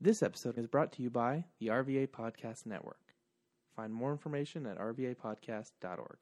This episode is brought to you by the RVA Podcast Network. Find more information at rvapodcast.org.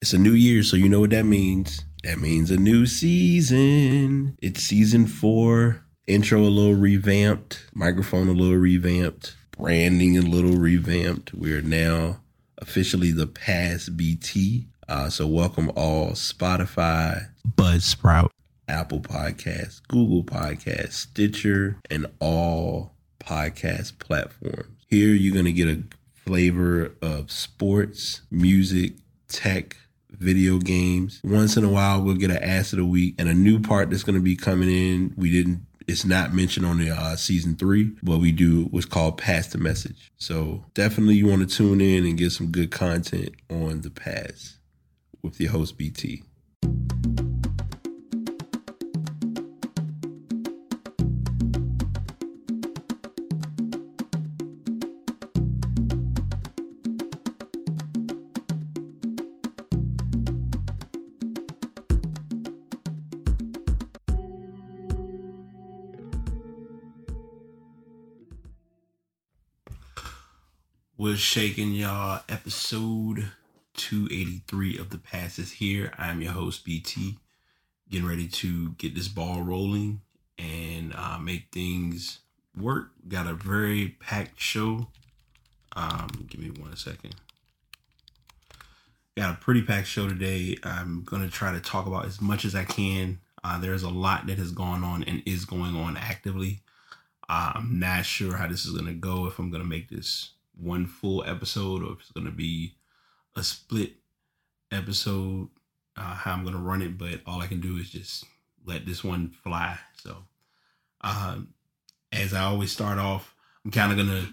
It's a new year, so you know what that means. That means a new season. It's season four. Intro a little revamped, microphone a little revamped, branding a little revamped. We are now officially the Pass BT. Uh, so welcome all Spotify, Buzzsprout, Apple Podcasts, Google Podcasts, Stitcher, and all podcast platforms. Here you're going to get a flavor of sports, music, tech, video games. Once in a while, we'll get an ass of the week and a new part that's going to be coming in. We didn't. It's not mentioned on the uh, season three, but we do what's called pass the message. So definitely you want to tune in and get some good content on the pass with your host BT. We're shaking y'all episode 283 of the pass is here. I'm your host BT, getting ready to get this ball rolling and uh, make things work. Got a very packed show. Um, give me one second. Got a pretty packed show today. I'm gonna try to talk about as much as I can. Uh, there's a lot that has gone on and is going on actively. Uh, I'm not sure how this is gonna go. If I'm gonna make this one full episode or if it's gonna be a split episode, uh, how I'm gonna run it, but all I can do is just let this one fly. So, um, as I always start off, I'm kind of gonna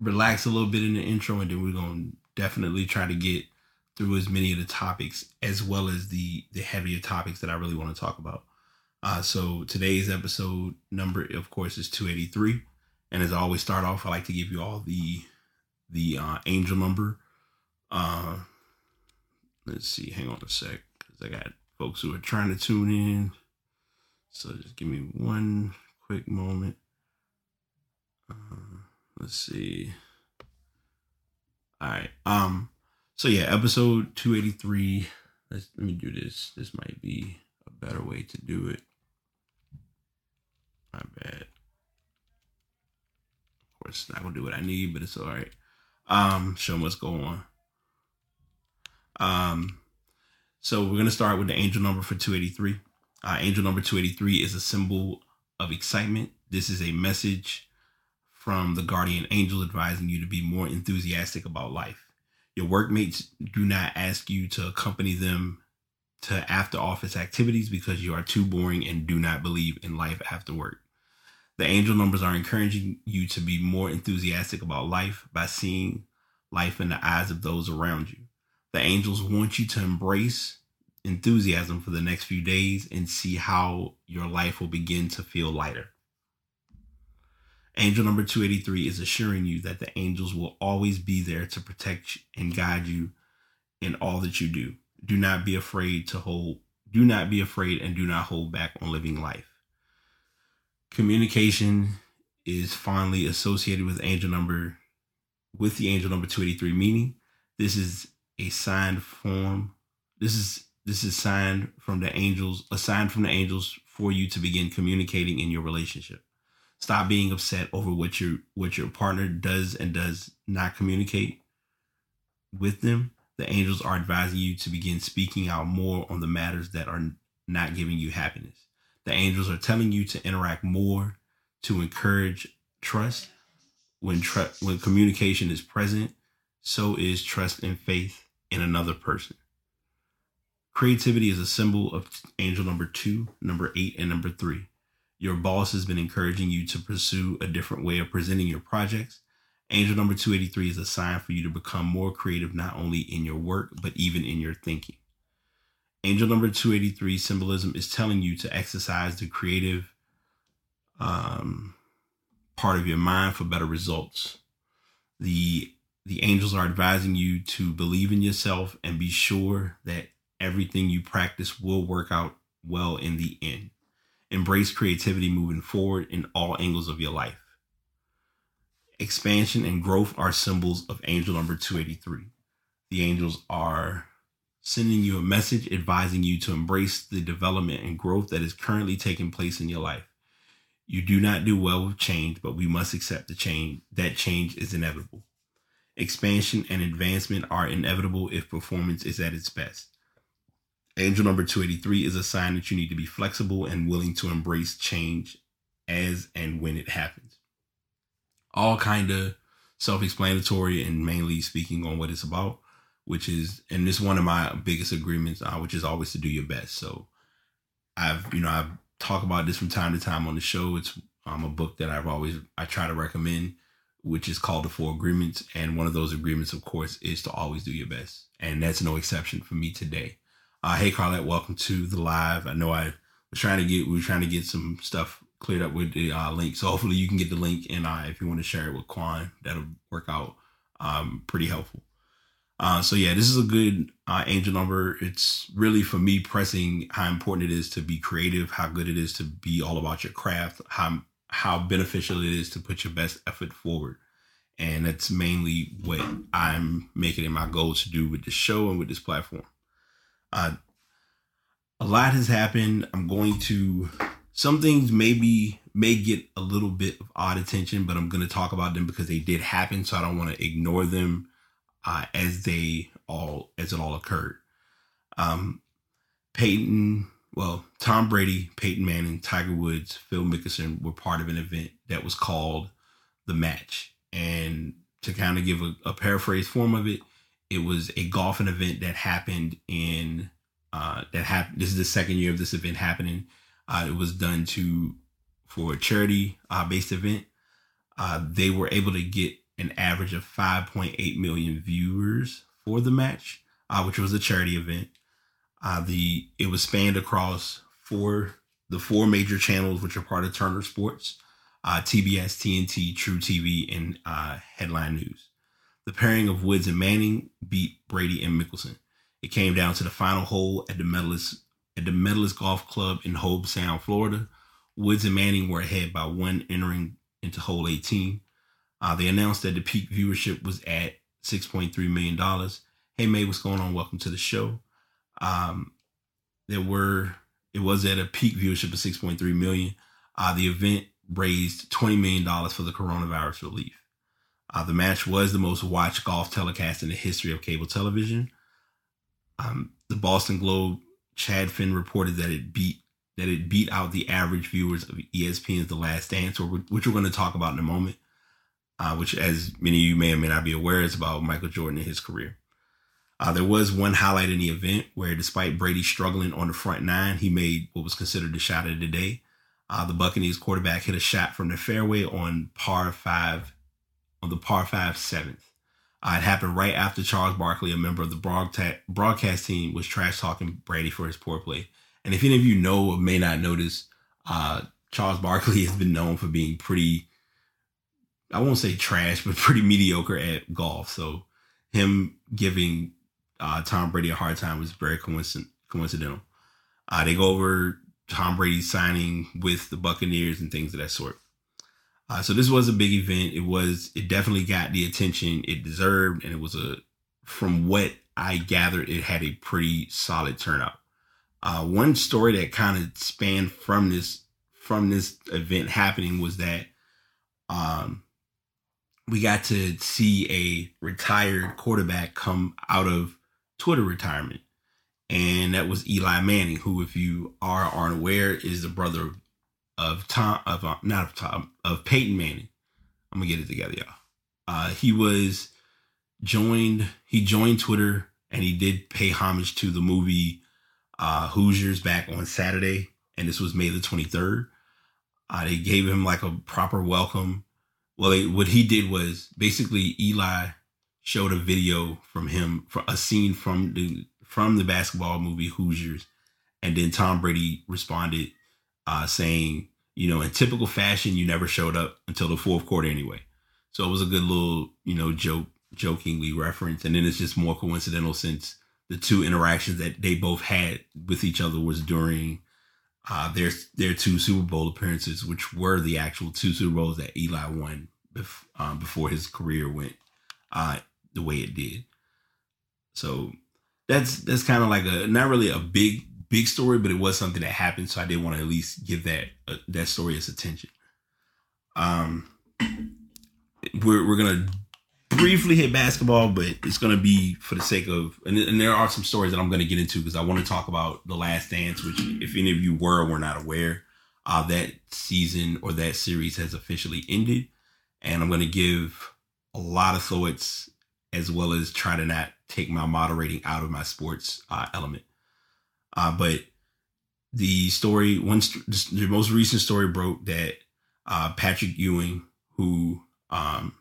relax a little bit in the intro, and then we're gonna definitely try to get through as many of the topics as well as the the heavier topics that I really want to talk about. Uh, so today's episode number, of course, is 283. And as I always start off, I like to give you all the the uh, angel number. Uh, let's see. Hang on a sec, because I got folks who are trying to tune in. So just give me one quick moment. Uh, let's see. All right. Um. So yeah, episode two eighty three. Let's let me do this. This might be a better way to do it. My bad. Of course, not gonna do what I need, but it's all right. Um, show what's going on. Um, so we're gonna start with the angel number for 283. Uh, angel number 283 is a symbol of excitement. This is a message from the guardian angel advising you to be more enthusiastic about life. Your workmates do not ask you to accompany them to after office activities because you are too boring and do not believe in life after work. The angel numbers are encouraging you to be more enthusiastic about life by seeing life in the eyes of those around you. The angels want you to embrace enthusiasm for the next few days and see how your life will begin to feel lighter. Angel number 283 is assuring you that the angels will always be there to protect and guide you in all that you do. Do not be afraid to hold, do not be afraid and do not hold back on living life. Communication is fondly associated with angel number with the angel number 283 meaning this is a signed form. This is this is signed from the angels a sign from the angels for you to begin communicating in your relationship. Stop being upset over what your what your partner does and does not communicate with them. The angels are advising you to begin speaking out more on the matters that are not giving you happiness the angels are telling you to interact more to encourage trust. When tr- when communication is present so is trust and faith in another person. Creativity is a symbol of angel number two number eight and number three. Your boss has been encouraging you to pursue a different way of presenting your projects. Angel number 283 is a sign for you to become more creative not only in your work but even in your thinking angel number 283 symbolism is telling you to exercise the creative um, part of your mind for better results. The the angels are advising you to believe in yourself and be sure that everything you practice will work out well in the end. Embrace creativity moving forward in all angles of your life. Expansion and growth are symbols of angel number 283. The angels are sending you a message advising you to embrace the development and growth that is currently taking place in your life. You do not do well with change, but we must accept the change. That change is inevitable. Expansion and advancement are inevitable if performance is at its best. Angel number 283 is a sign that you need to be flexible and willing to embrace change as and when it happens. All kind of self-explanatory and mainly speaking on what it's about, which is and this is one of my biggest agreements, uh, which is always to do your best. So I've you know I've talked about this from time to time on the show. It's um, a book that I've always I try to recommend, which is called The Four Agreements, and one of those agreements, of course, is to always do your best, and that's no exception for me today. Uh, hey, Carlette, welcome to the live. I know I was trying to get we were trying to get some stuff cleared up with the uh, link, so hopefully you can get the link, and uh, if you want to share it with kwan that'll work out um, pretty helpful. Uh, so yeah, this is a good uh, angel number. It's really for me pressing how important it is to be creative, how good it is to be all about your craft, how how beneficial it is to put your best effort forward, and that's mainly what I'm making it my goal to do with this show and with this platform. Uh, a lot has happened. I'm going to some things maybe may get a little bit of odd attention, but I'm going to talk about them because they did happen. So I don't want to ignore them uh, as they all as it all occurred. Um, Peyton, well, Tom Brady, Peyton Manning, Tiger Woods, Phil Mickelson were part of an event that was called the Match, and to kind of give a, a paraphrase form of it, it was a golfing event that happened in uh, that happened. This is the second year of this event happening. Uh, it was done to for a charity uh, based event. Uh, they were able to get an average of 5.8 million viewers for the match, uh, which was a charity event. Uh, the it was spanned across four the four major channels, which are part of Turner Sports, TBS, TNT, truTV, and Headline News. The pairing of Woods and Manning beat Brady and Mickelson. It came down to the final hole at the Medalist at the Medalist Golf Club in Hobe Sound, Florida. Woods and Manning were ahead by one entering into hole 18. Uh, they announced that the peak viewership was at $6.3 million. Hey May, what's going on? Welcome to the show. Um, there were it was at a peak viewership of 6.3 million. Uh, the event raised $20 million for the coronavirus relief. Uh, the match was the most watched golf telecast in the history of cable television. Um, the Boston Globe, Chad Finn reported that it beat that it beat out the average viewers of ESPN's The Last Dance, which we're going to talk about in a moment. Uh, which, as many of you may or may not be aware, is about Michael Jordan and his career. Uh, there was one highlight in the event where, despite Brady struggling on the front nine, he made what was considered the shot of the day. Uh, the Buccaneers quarterback hit a shot from the fairway on par five on the par five seventh. Uh, it happened right after Charles Barkley, a member of the broadcast, broadcast team, was trash talking Brady for his poor play. And if any of you know or may not notice, uh, Charles Barkley has been known for being pretty, I won't say trash, but pretty mediocre at golf. So him giving uh, Tom Brady a hard time was very coincidental. Uh, they go over Tom Brady signing with the Buccaneers and things of that sort. Uh, so this was a big event. It was it definitely got the attention it deserved, and it was a from what I gathered, it had a pretty solid turnout. Uh, one story that kind of spanned from this from this event happening was that um, we got to see a retired quarterback come out of Twitter retirement, and that was Eli Manning, who, if you are aren't aware, is the brother of Tom of uh, not of Tom of Peyton Manning. I'm gonna get it together, y'all. Uh, he was joined. He joined Twitter and he did pay homage to the movie uh, Hoosiers back on Saturday, and this was May the 23rd. Uh, they gave him like a proper welcome. Well, they, what he did was basically Eli showed a video from him for a scene from the from the basketball movie Hoosiers, and then Tom Brady responded uh, saying, you know, in typical fashion, you never showed up until the fourth quarter anyway. So it was a good little, you know, joke, jokingly reference. And then it's just more coincidental since the two interactions that they both had with each other was during uh, their their two Super Bowl appearances, which were the actual two Super Bowls that Eli won bef- um, before his career went uh, the way it did. So that's that's kind of like a not really a big big story, but it was something that happened. So I did want to at least give that uh, that story its attention. Um, we're we're gonna briefly hit basketball, but it's gonna be for the sake of and, and there are some stories that I'm gonna get into because I want to talk about the Last Dance, which if any of you were or were not aware, uh, that season or that series has officially ended, and I'm gonna give a lot of thoughts as well as try to not take my moderating out of my sports uh, element. Uh, but the story, one the most recent story broke that uh, Patrick Ewing, who um,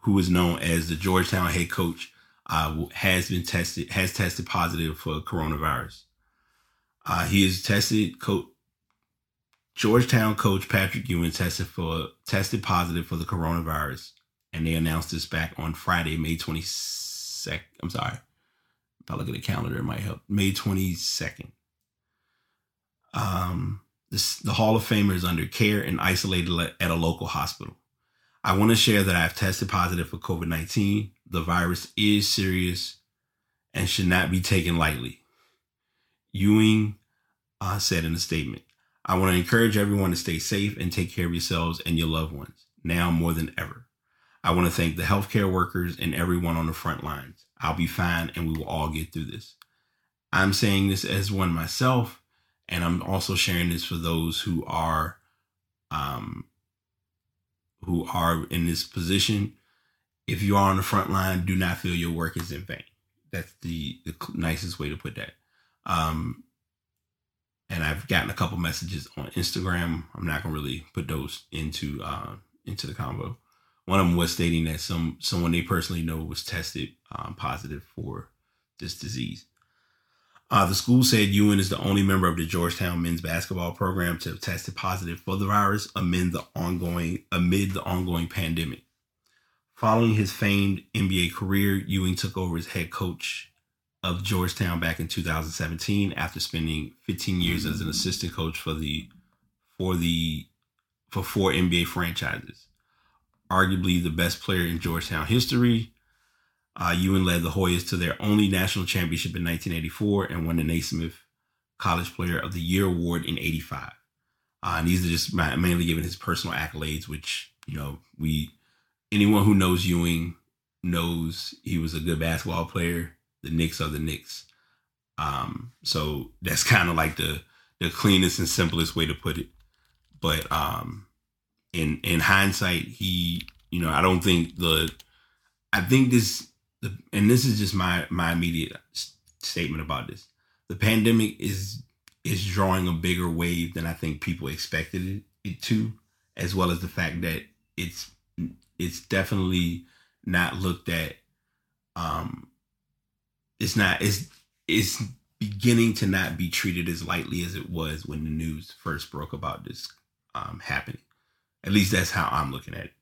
who is known as the Georgetown head coach, uh, has been tested has tested positive for coronavirus. Uh, he is tested. Georgetown coach Patrick Ewing tested for tested positive for the coronavirus, and they announced this back on Friday, May twenty second. I'm sorry, if I look at the calendar, it might help. May twenty second. Um, this, the Hall of Famer is under care and isolated at a local hospital. I want to share that I've tested positive for COVID 19. The virus is serious and should not be taken lightly. Ewing uh, said in a statement I want to encourage everyone to stay safe and take care of yourselves and your loved ones now more than ever. I want to thank the healthcare workers and everyone on the front lines. I'll be fine and we will all get through this. I'm saying this as one myself, and I'm also sharing this for those who are um, who are in this position, if you are on the front line, do not feel your work is in vain. That's the, the nicest way to put that. Um, and I've gotten a couple messages on Instagram. I'm not gonna really put those into uh, into the combo. One of them was stating that some someone they personally know was tested um, positive for this disease. Uh, the school said Ewing is the only member of the Georgetown men's basketball program to have tested positive for the virus amid the ongoing amid the ongoing pandemic. Following his famed NBA career, Ewing took over as head coach of Georgetown back in 2017 after spending 15 years as an assistant coach for the for the for four NBA franchises. Arguably the best player in Georgetown history, uh, Ewing led the Hoyas to their only national championship in 1984 and won the Naismith College Player of the Year award in 85. Uh, and these are just mainly given his personal accolades, which, you know, we, anyone who knows Ewing knows he was a good basketball player. The Knicks are the Knicks. Um, so that's kind of like the, the cleanest and simplest way to put it. But, um, in, in hindsight, he, you know, I don't think the, I think this the, and this is just my my immediate statement about this. The pandemic is is drawing a bigger wave than I think people expected it, it to, as well as the fact that it's it's definitely not looked at. Um, it's not it's it's beginning to not be treated as lightly as it was when the news first broke about this um, happening. At least that's how I'm looking at it.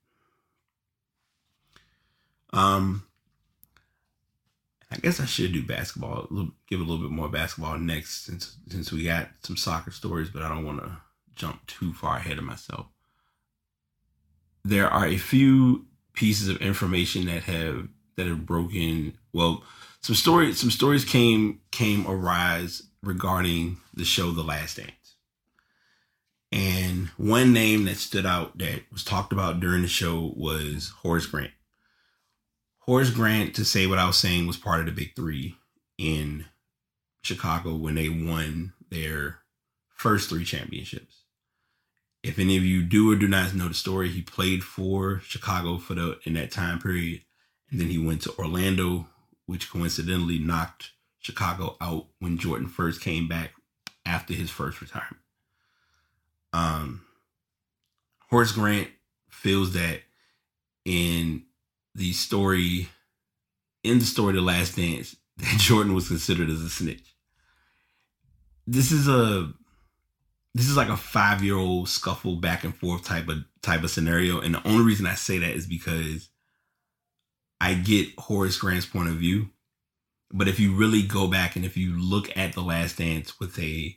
Um, I guess I should do basketball. give a little bit more basketball next, since since we got some soccer stories, but I don't want to jump too far ahead of myself. There are a few pieces of information that have that have broken. Well, some stories some stories came came arise regarding the show The Last Dance. And one name that stood out that was talked about during the show was Horace Grant. Horace Grant, to say what I was saying, was part of the big three in Chicago when they won their first three championships. If any of you do or do not know the story, he played for Chicago for the in that time period, and then he went to Orlando, which coincidentally knocked Chicago out when Jordan first came back after his first retirement. Um, Horace Grant feels that in the story in the story The Last Dance that Jordan was considered as a snitch. This is a this is like a five year old scuffle back and forth type of type of scenario. And the only reason I say that is because I get Horace Grant's point of view. But if you really go back and if you look at The Last Dance with a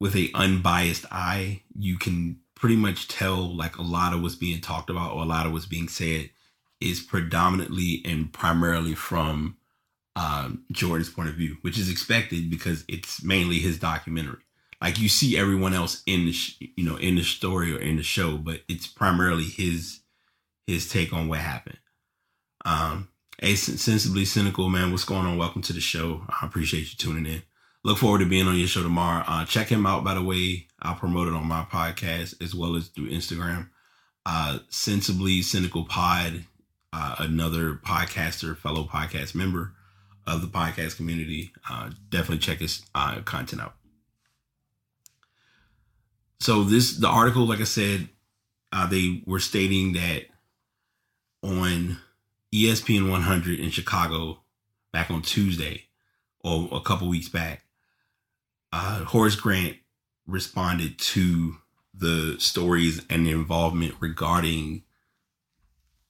with a unbiased eye, you can pretty much tell like a lot of what's being talked about or a lot of what's being said is predominantly and primarily from um, Jordan's point of view, which is expected because it's mainly his documentary. Like you see everyone else in the sh- you know in the story or in the show, but it's primarily his his take on what happened. Um, a sensibly cynical man, what's going on? Welcome to the show. I appreciate you tuning in. Look forward to being on your show tomorrow. Uh, check him out, by the way. I'll promote it on my podcast as well as through Instagram. Uh, Sensibly Cynical Pod, uh, another podcaster, fellow podcast member of the podcast community. Uh, definitely check his uh, content out. So this the article, like I said, uh, they were stating that on ESPN 100 in Chicago back on Tuesday or a couple weeks back, uh, Horace Grant responded to the stories and the involvement regarding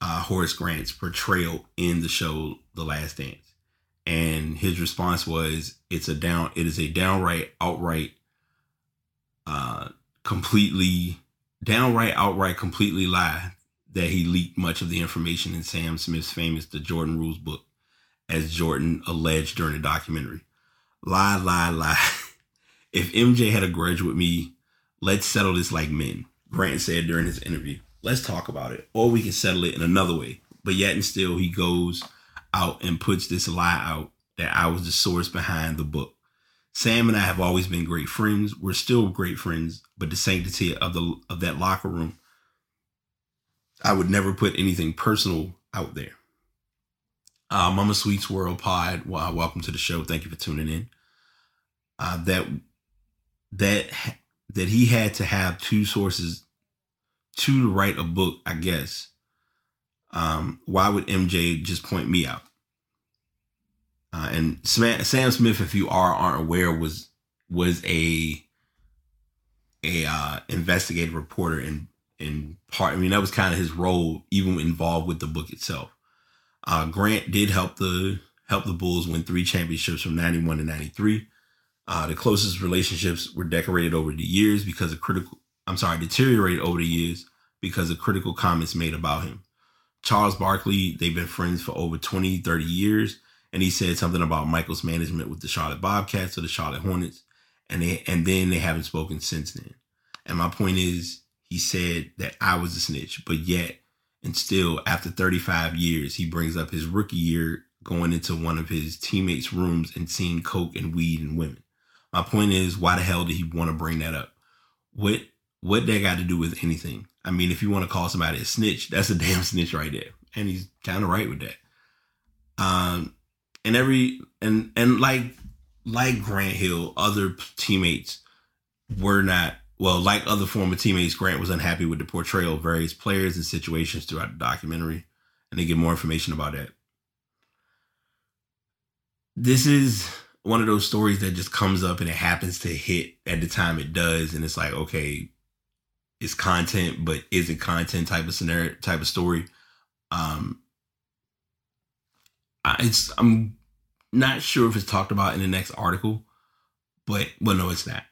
uh, Horace Grant's portrayal in the show The Last Dance and his response was it's a down it is a downright outright uh completely downright outright completely lie that he leaked much of the information in Sam Smith's famous The Jordan Rules book as Jordan alleged during the documentary. Lie, lie, lie. if MJ had a grudge with me, let's settle this like men, Grant said during his interview. Let's talk about it. Or we can settle it in another way. But yet and still he goes out and puts this lie out that I was the source behind the book. Sam and I have always been great friends. We're still great friends, but the sanctity of the of that locker room, I would never put anything personal out there. Uh, Mama Sweets World Pod, well, welcome to the show. Thank you for tuning in. Uh, that that that he had to have two sources to write a book, I guess, um, why would MJ just point me out? Uh, and Sam Smith, if you are aren't aware, was was a a uh, investigative reporter in in part. I mean, that was kind of his role, even involved with the book itself. Uh, Grant did help the help the Bulls win three championships from '91 to '93. Uh, the closest relationships were decorated over the years because of critical. I'm sorry, deteriorated over the years because of critical comments made about him. Charles Barkley, they've been friends for over 20, 30 years. And he said something about Michael's management with the Charlotte Bobcats or the Charlotte Hornets. And they and then they haven't spoken since then. And my point is, he said that I was a snitch, but yet and still after 35 years, he brings up his rookie year going into one of his teammates' rooms and seeing coke and weed and women. My point is, why the hell did he want to bring that up? What what that got to do with anything? I mean, if you want to call somebody a snitch, that's a damn snitch right there. And he's kind of right with that. Um, and every and and like like Grant Hill, other teammates were not well, like other former teammates, Grant was unhappy with the portrayal of various players and situations throughout the documentary, and they get more information about that. This is one of those stories that just comes up and it happens to hit at the time it does, and it's like, okay, it's content, but is it content type of scenario type of story? Um, it's I'm not sure if it's talked about in the next article, but well, no, it's not.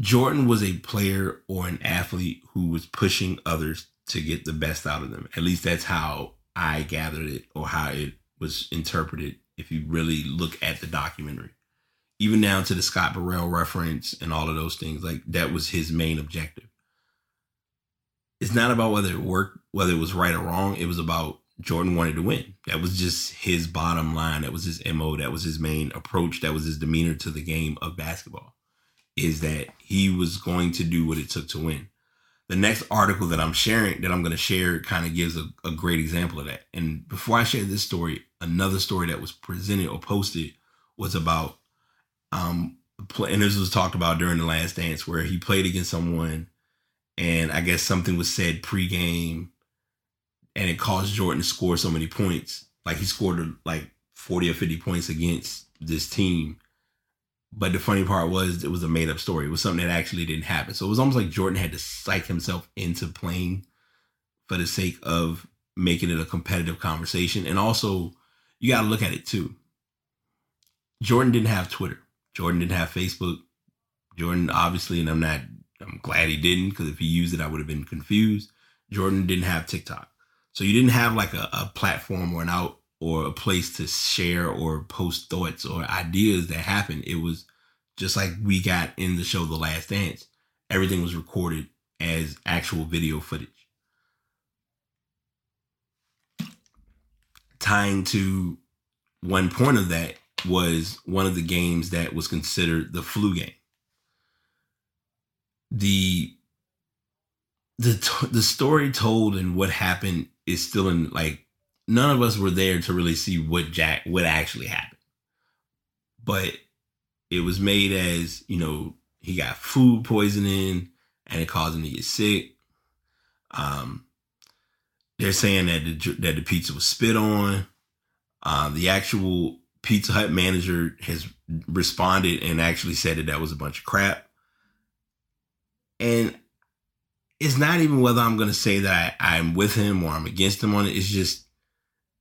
Jordan was a player or an athlete who was pushing others to get the best out of them. At least that's how I gathered it or how it was interpreted if you really look at the documentary. Even down to the Scott Burrell reference and all of those things, like that was his main objective it's not about whether it worked, whether it was right or wrong. It was about Jordan wanted to win. That was just his bottom line. That was his MO. That was his main approach. That was his demeanor to the game of basketball. Is that he was going to do what it took to win. The next article that I'm sharing, that I'm going to share, kind of gives a, a great example of that. And before I share this story, another story that was presented or posted was about, um, and this was talked about during the last dance where he played against someone and I guess something was said pregame, and it caused Jordan to score so many points. Like he scored like forty or fifty points against this team. But the funny part was it was a made up story. It was something that actually didn't happen. So it was almost like Jordan had to psych himself into playing for the sake of making it a competitive conversation. And also, you got to look at it too. Jordan didn't have Twitter. Jordan didn't have Facebook. Jordan obviously, and I'm not. I'm glad he didn't because if he used it, I would have been confused. Jordan didn't have TikTok, so you didn't have like a, a platform or an out or a place to share or post thoughts or ideas that happened. It was just like we got in the show The Last Dance. Everything was recorded as actual video footage. Tying to one point of that was one of the games that was considered the flu game. The the the story told and what happened is still in like none of us were there to really see what Jack what actually happened. But it was made as, you know, he got food poisoning and it caused him to get sick. Um they're saying that the that the pizza was spit on. Um, the actual Pizza Hut manager has responded and actually said that that was a bunch of crap. And it's not even whether I'm going to say that I, I'm with him or I'm against him on it. It's just,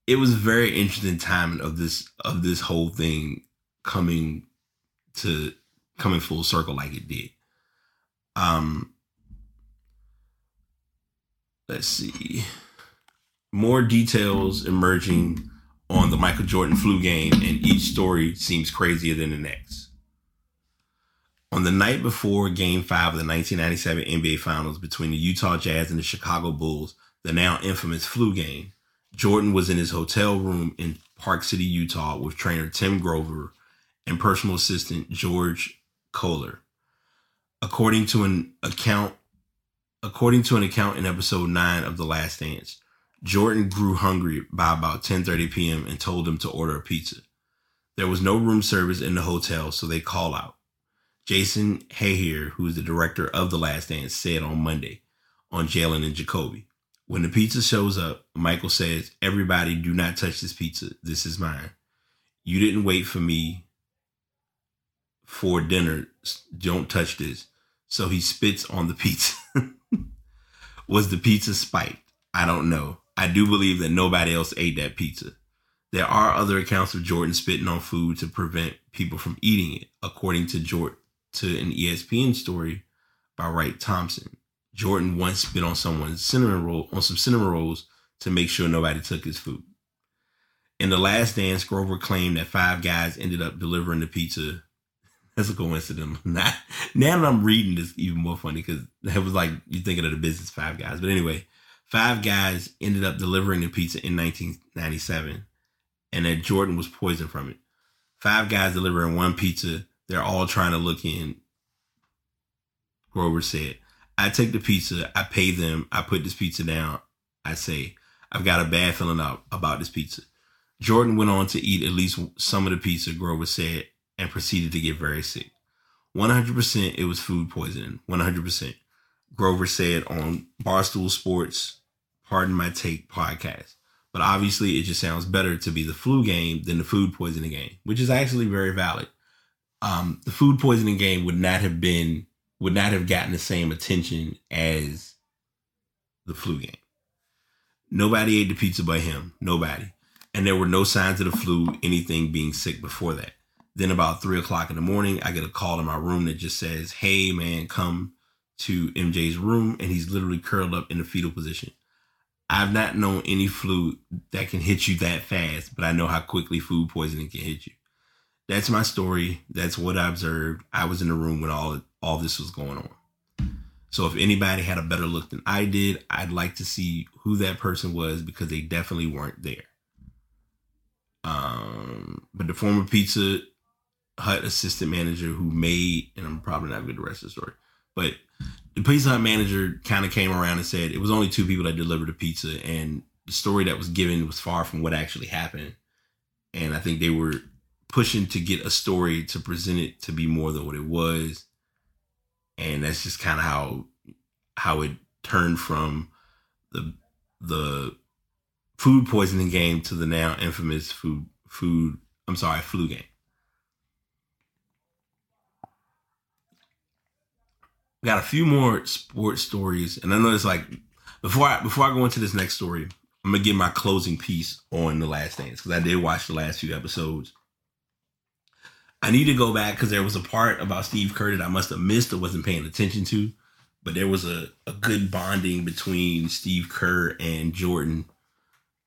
it was a very interesting timing of this of this whole thing coming to coming full circle like it did. Um, let's see, more details emerging on the Michael Jordan flu game, and each story seems crazier than the next. On the night before Game 5 of the 1997 NBA Finals between the Utah Jazz and the Chicago Bulls, the now infamous flu game, Jordan was in his hotel room in Park City, Utah with trainer Tim Grover and personal assistant George Koehler. According to an account according to an account in episode 9 of The Last Dance, Jordan grew hungry by about 10:30 p.m. and told him to order a pizza. There was no room service in the hotel, so they call out. Jason Hehir, who is the director of The Last Dance, said on Monday on Jalen and Jacoby, when the pizza shows up, Michael says, "Everybody, do not touch this pizza. This is mine. You didn't wait for me for dinner. Don't touch this." So he spits on the pizza. was the pizza spiked? I don't know. I do believe that nobody else ate that pizza. There are other accounts of Jordan spitting on food to prevent people from eating it, according to Jordan to an ESPN story by Wright Thompson. Jordan once spit on someone's cinnamon roll on some cinnamon rolls to make sure nobody took his food. In the last dance, Grover claimed that five guys ended up delivering the pizza. That's a coincidence. Not, now that I'm reading this, even more funny because that was like you thinking of the business five guys. But anyway, Five guys ended up delivering the pizza in 1997, and that Jordan was poisoned from it. Five guys delivering one pizza. They're all trying to look in. Grover said, I take the pizza, I pay them, I put this pizza down. I say, I've got a bad feeling about this pizza. Jordan went on to eat at least some of the pizza, Grover said, and proceeded to get very sick. 100% it was food poisoning. 100%. Grover said on Barstool Sports Pardon My Take podcast. But obviously, it just sounds better to be the flu game than the food poisoning game, which is actually very valid. Um, the food poisoning game would not have been would not have gotten the same attention as the flu game. Nobody ate the pizza but him. Nobody. And there were no signs of the flu, anything being sick before that. Then about three o'clock in the morning, I get a call in my room that just says, Hey man, come to MJ's room. And he's literally curled up in the fetal position. I've not known any flu that can hit you that fast, but I know how quickly food poisoning can hit you. That's my story. That's what I observed. I was in the room when all all this was going on. So if anybody had a better look than I did, I'd like to see who that person was because they definitely weren't there. Um, but the former Pizza Hut assistant manager who made, and I'm probably not to the rest of the story, but the Pizza Hut manager kind of came around and said it was only two people that delivered the pizza, and the story that was given was far from what actually happened. And I think they were pushing to get a story to present it to be more than what it was, and that's just kind of how how it turned from the the food poisoning game to the now infamous food food I'm sorry flu game. Got a few more sports stories, and I know it's like before I before I go into this next story, I'm gonna give my closing piece on the Last Dance because I did watch the last few episodes. I need to go back because there was a part about Steve Kerr that I must have missed or wasn't paying attention to. But there was a, a good bonding between Steve Kerr and Jordan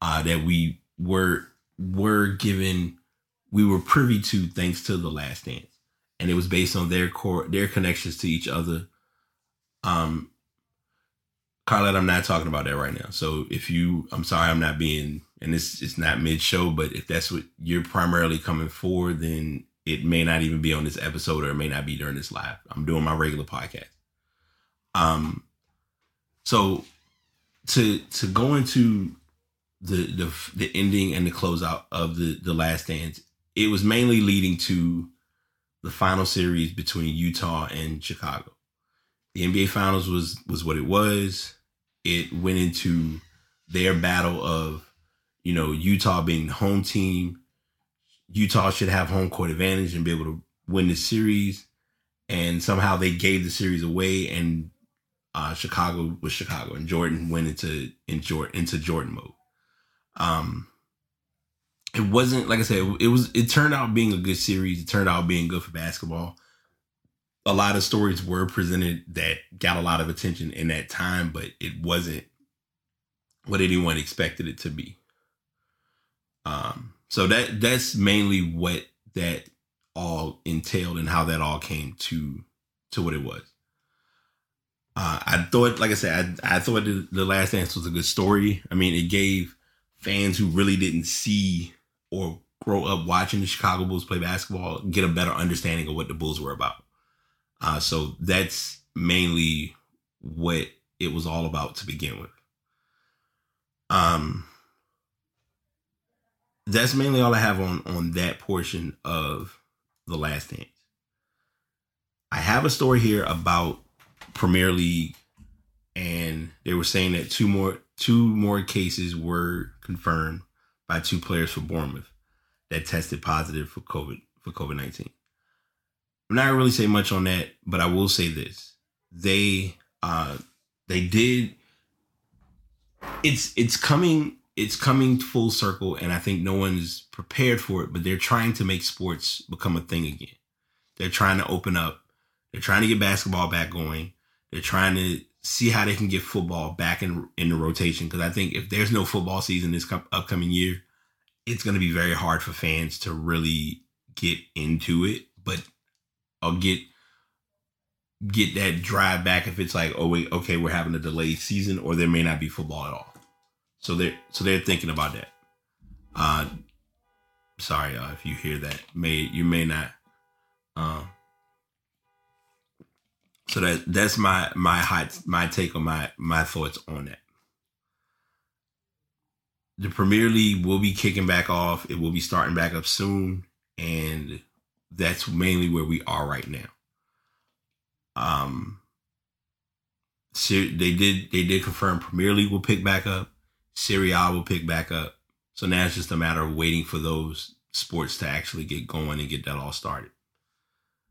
uh, that we were were given we were privy to thanks to the last dance. And it was based on their core their connections to each other. Um Carlette, I'm not talking about that right now. So if you I'm sorry I'm not being and this it's not mid show, but if that's what you're primarily coming for, then it may not even be on this episode or it may not be during this live. I'm doing my regular podcast. Um, so to to go into the the the ending and the closeout of the the last dance, it was mainly leading to the final series between Utah and Chicago. The NBA Finals was was what it was. It went into their battle of, you know, Utah being the home team. Utah should have home court advantage and be able to win the series. And somehow they gave the series away and uh, Chicago was Chicago, and Jordan went into in Jordan into Jordan mode. Um, it wasn't like I said. It was. It turned out being a good series. It turned out being good for basketball. A lot of stories were presented that got a lot of attention in that time, but it wasn't what anyone expected it to be. Um, so that that's mainly what that all entailed and how that all came to to what it was. Uh, I thought, like I said, I, I thought the, the, Last Dance was a good story. I mean, it gave fans who really didn't see or grow up watching the Chicago Bulls play basketball get a better understanding of what the Bulls were about. Uh, so that's mainly what it was all about to begin with. Um, that's mainly all I have on on that portion of the Last Dance. I have a story here about Premier League, and they were saying that two more two more cases were confirmed by two players for Bournemouth that tested positive for COVID for COVID nineteen. I'm not really say much on that, but I will say this: they uh they did. It's it's coming it's coming full circle, and I think no one's prepared for it. But they're trying to make sports become a thing again. They're trying to open up. They're trying to get basketball back going. They're trying to see how they can get football back in in the rotation because I think if there's no football season this upcoming year, it's going to be very hard for fans to really get into it. But I'll get get that drive back if it's like, oh wait, okay, we're having a delayed season, or there may not be football at all. So they're so they're thinking about that. Uh sorry uh, if you hear that. May you may not. Um, so that that's my my hot my take on my my thoughts on that. The Premier League will be kicking back off. It will be starting back up soon, and that's mainly where we are right now. Um, so they did they did confirm Premier League will pick back up. Serie A will pick back up. So now it's just a matter of waiting for those sports to actually get going and get that all started.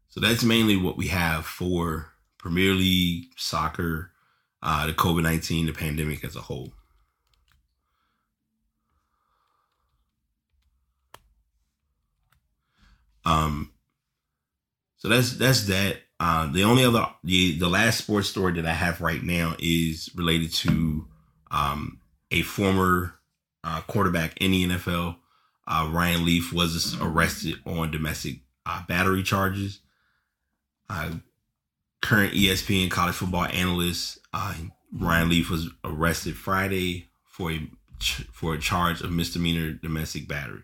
So that's mainly what we have for Premier League, soccer, uh, the COVID 19, the pandemic as a whole. Um, so that's that's that. Uh, the only other the the last sports story that I have right now is related to um, a former uh, quarterback in the NFL. Uh, Ryan Leaf was arrested on domestic uh, battery charges. Uh, current ESPN college football analyst uh, Ryan Leaf was arrested Friday for a for a charge of misdemeanor domestic battery.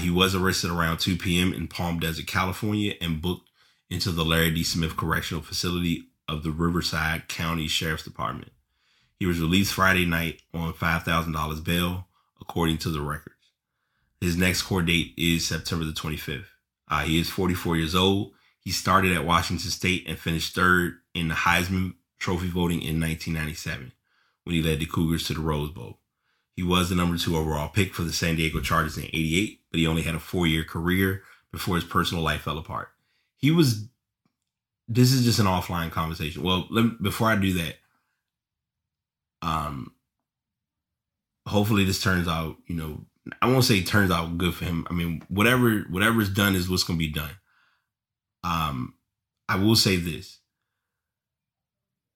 He was arrested around 2 p.m. in Palm Desert, California, and booked into the Larry D. Smith Correctional Facility of the Riverside County Sheriff's Department. He was released Friday night on $5,000 bail, according to the records. His next court date is September the 25th. Uh, he is 44 years old he started at Washington State and finished third in the Heisman Trophy voting in 1997 when he led the Cougars to the Rose Bowl. He was the number two overall pick for the San Diego Chargers in 88, but he only had a four year career before his personal life fell apart. He was, this is just an offline conversation. Well, let, before I do that, um, hopefully this turns out, you know, I won't say turns out good for him. I mean, whatever whatever's done is what's to be done. Um, I will say this: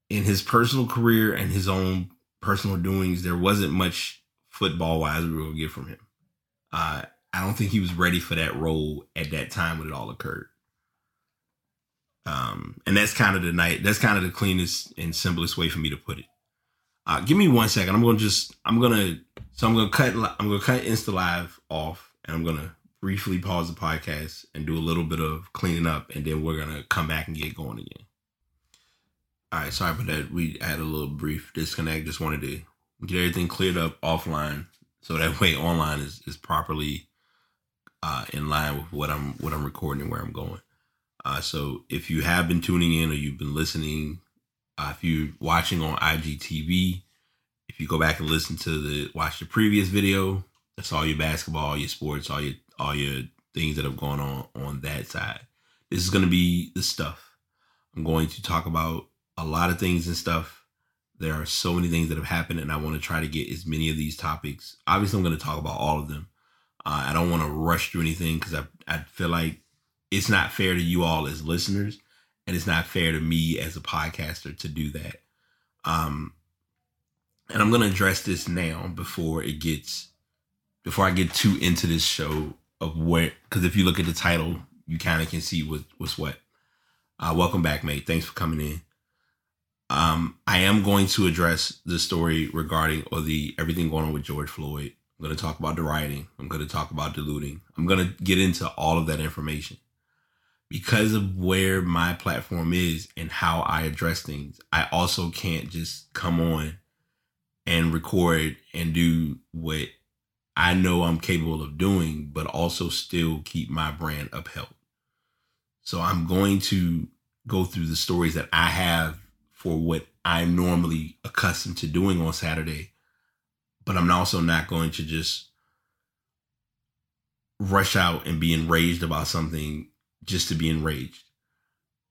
in his personal career and his own personal doings, there wasn't much football wise we were to get from him. Uh, I don't think he was ready for that role at that time when it all occurred. Um, and that's kind of the night. That's kind of the cleanest and simplest way for me to put it. Uh, give me one second. I'm gonna just. I'm gonna. So I'm gonna cut. I'm gonna cut Insta Live off, and I'm gonna briefly pause the podcast and do a little bit of cleaning up, and then we're gonna come back and get going again. All right. Sorry about that. We had a little brief disconnect. Just wanted to get everything cleared up offline, so that way online is is properly uh, in line with what I'm what I'm recording and where I'm going. Uh, so if you have been tuning in or you've been listening, uh, if you're watching on IGTV, if you go back and listen to the watch the previous video, that's all your basketball, all your sports, all your all your things that have gone on on that side. This is going to be the stuff. I'm going to talk about a lot of things and stuff. There are so many things that have happened, and I want to try to get as many of these topics. Obviously, I'm going to talk about all of them. Uh, I don't want to rush through anything because I I feel like it's not fair to you all as listeners, and it's not fair to me as a podcaster to do that. Um, and I'm going to address this now before it gets before I get too into this show of where because if you look at the title, you kind of can see what what's what. Uh, welcome back, mate. Thanks for coming in. Um, I am going to address the story regarding or the everything going on with George Floyd. I'm going to talk about the rioting. I'm going to talk about diluting. I'm going to get into all of that information because of where my platform is and how I address things. I also can't just come on and record and do what I know I'm capable of doing, but also still keep my brand upheld. So I'm going to go through the stories that I have for what I'm normally accustomed to doing on Saturday, but I'm also not going to just rush out and be enraged about something just to be enraged.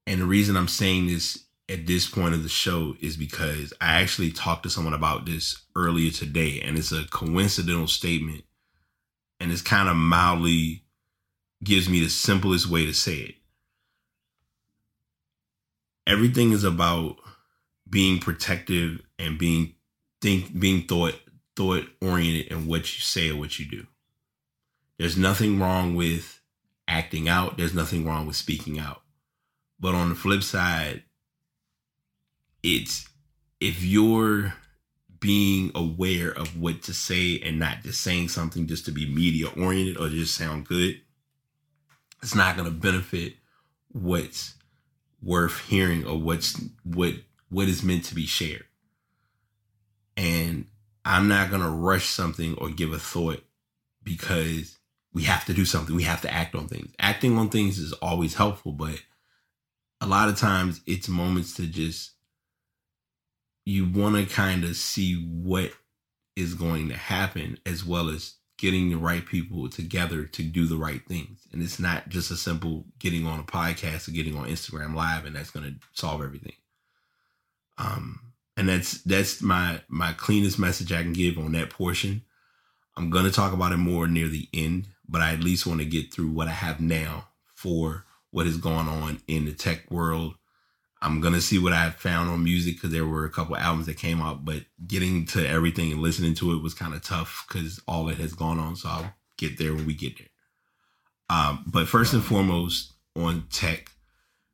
And the reason I'm saying this at this point of the show is because I actually talked to someone about this earlier today, and it's a coincidental statement, and it's kind of mildly gives me the simplest way to say it. Everything is about being protective and being think being thought thought oriented in what you say or what you do. There's nothing wrong with acting out. There's nothing wrong with speaking out. But on the flip side, it's if you're being aware of what to say and not just saying something just to be media oriented or just sound good, it's not going to benefit what's worth hearing or what's what what is meant to be shared. And I'm not going to rush something or give a thought because we have to do something. We have to act on things. Acting on things is always helpful, but a lot of times it's moments to just you want to kind of see what is going to happen as well as getting the right people together to do the right things. And it's not just a simple getting on a podcast or getting on Instagram live and that's going to solve everything. Um and that's that's my my cleanest message I can give on that portion. I'm going to talk about it more near the end but I at least want to get through what I have now for what is going on in the tech world. I'm gonna see what I found on music because there were a couple albums that came out, but getting to everything and listening to it was kind of tough because all that has gone on. So I'll get there when we get there. Um, but first and foremost, on tech,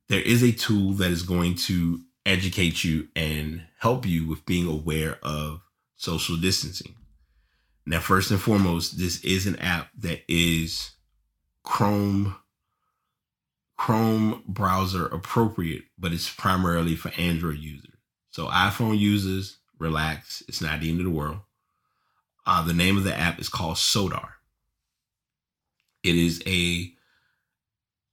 there is a tool that is going to educate you and help you with being aware of social distancing. Now, first and foremost, this is an app that is Chrome Chrome browser appropriate, but it's primarily for Android users. So iPhone users, relax. It's not the end of the world. Uh, the name of the app is called Sodar. It is a,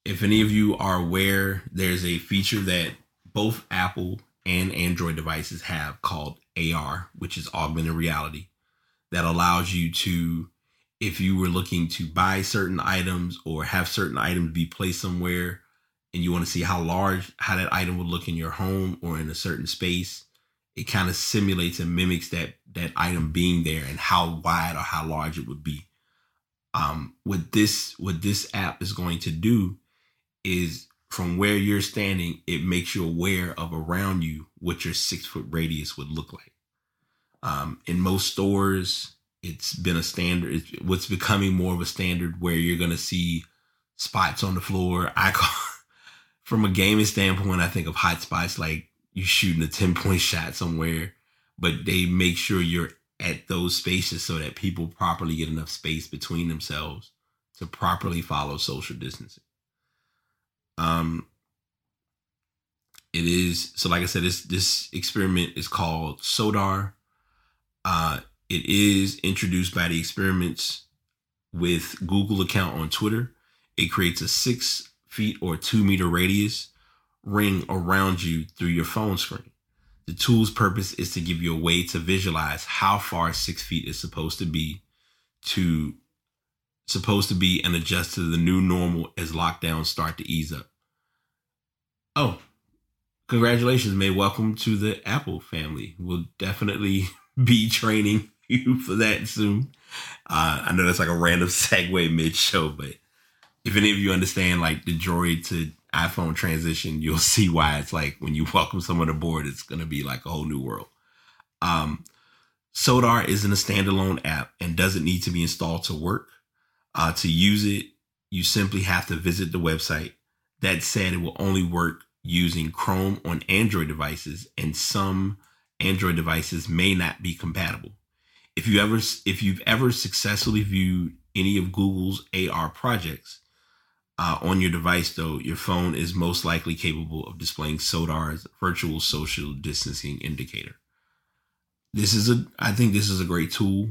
if any of you are aware, there's a feature that both Apple and Android devices have called AR, which is augmented reality that allows you to, if you were looking to buy certain items or have certain items be placed somewhere and you want to see how large, how that item would look in your home or in a certain space, it kind of simulates and mimics that that item being there and how wide or how large it would be. Um, what this what this app is going to do is from where you're standing, it makes you aware of around you what your six foot radius would look like. Um, in most stores, it's been a standard. It's what's becoming more of a standard where you're going to see spots on the floor. I call, from a gaming standpoint, I think of hot spots like you shooting a 10 point shot somewhere, but they make sure you're at those spaces so that people properly get enough space between themselves to properly follow social distancing. Um, it is so like I said, this this experiment is called SODAR. Uh, it is introduced by the experiments with Google account on Twitter. It creates a six feet or two meter radius ring around you through your phone screen. The tool's purpose is to give you a way to visualize how far six feet is supposed to be to supposed to be and adjust to the new normal as lockdowns start to ease up. Oh, congratulations, May. Welcome to the Apple family. We'll definitely be training you for that soon. Uh, I know that's like a random segue mid show, but if any of you understand like the Droid to iPhone transition, you'll see why it's like when you welcome someone aboard, it's going to be like a whole new world. Um, Sodar isn't a standalone app and doesn't need to be installed to work. Uh, to use it, you simply have to visit the website. That said, it will only work using Chrome on Android devices, and some Android devices may not be compatible. If you ever if you've ever successfully viewed any of Google's AR projects uh, on your device, though, your phone is most likely capable of displaying SODAR's virtual social distancing indicator. This is a I think this is a great tool.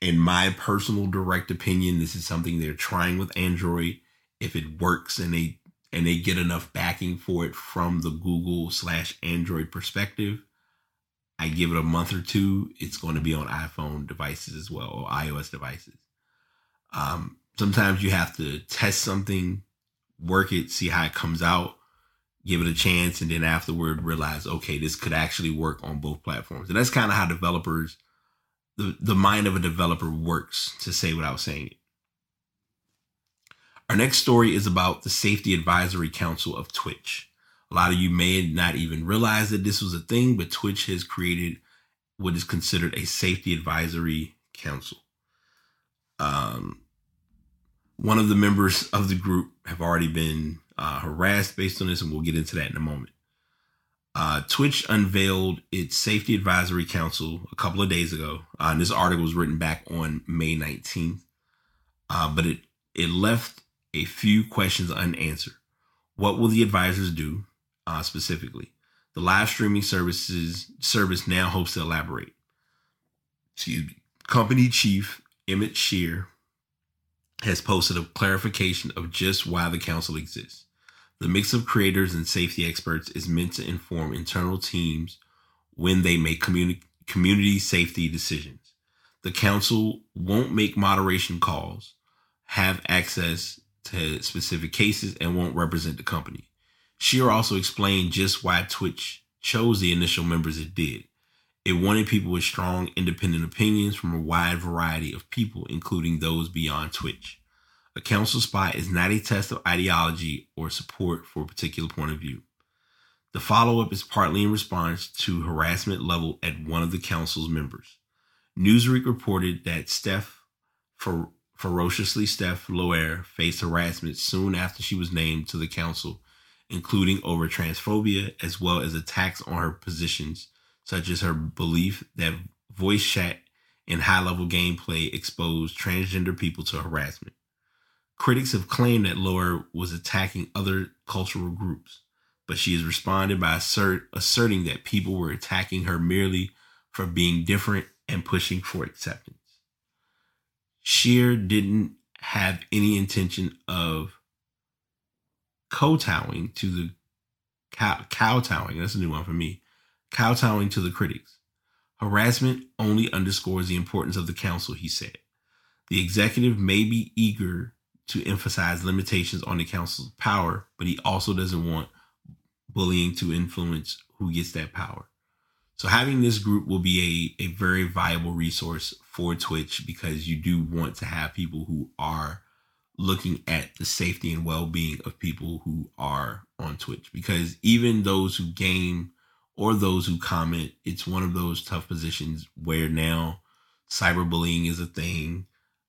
In my personal direct opinion, this is something they're trying with Android. If it works and they and they get enough backing for it from the Google slash Android perspective, I give it a month or two, it's going to be on iPhone devices as well or iOS devices. Um, sometimes you have to test something, work it, see how it comes out, give it a chance, and then afterward realize, okay, this could actually work on both platforms. And that's kind of how developers, the, the mind of a developer works, to say without saying it. Our next story is about the Safety Advisory Council of Twitch. A lot of you may not even realize that this was a thing, but Twitch has created what is considered a Safety Advisory Council. Um, one of the members of the group have already been uh, harassed based on this, and we'll get into that in a moment. Uh, Twitch unveiled its Safety Advisory Council a couple of days ago. Uh, and this article was written back on May 19th, uh, but it it left a few questions unanswered. What will the advisors do uh, specifically? The live streaming services service now hopes to elaborate. Excuse me. Company chief Emmett Shear has posted a clarification of just why the council exists. The mix of creators and safety experts is meant to inform internal teams when they make communi- community safety decisions. The council won't make moderation calls, have access to specific cases and won't represent the company. Shear also explained just why Twitch chose the initial members it did. It wanted people with strong independent opinions from a wide variety of people, including those beyond Twitch. A council spot is not a test of ideology or support for a particular point of view. The follow up is partly in response to harassment level at one of the council's members. Newsweek reported that Steph for Ferociously Steph Loehr faced harassment soon after she was named to the council, including over transphobia as well as attacks on her positions, such as her belief that voice chat and high level gameplay exposed transgender people to harassment. Critics have claimed that Loehr was attacking other cultural groups, but she has responded by assert, asserting that people were attacking her merely for being different and pushing for acceptance. Shear didn't have any intention of kowtowing to the cow, kowtowing. That's a new one for me. Kowtowing to the critics. Harassment only underscores the importance of the council, he said. The executive may be eager to emphasize limitations on the council's power, but he also doesn't want bullying to influence who gets that power. So having this group will be a, a very viable resource for Twitch because you do want to have people who are looking at the safety and well-being of people who are on Twitch because even those who game or those who comment, it's one of those tough positions where now cyberbullying is a thing.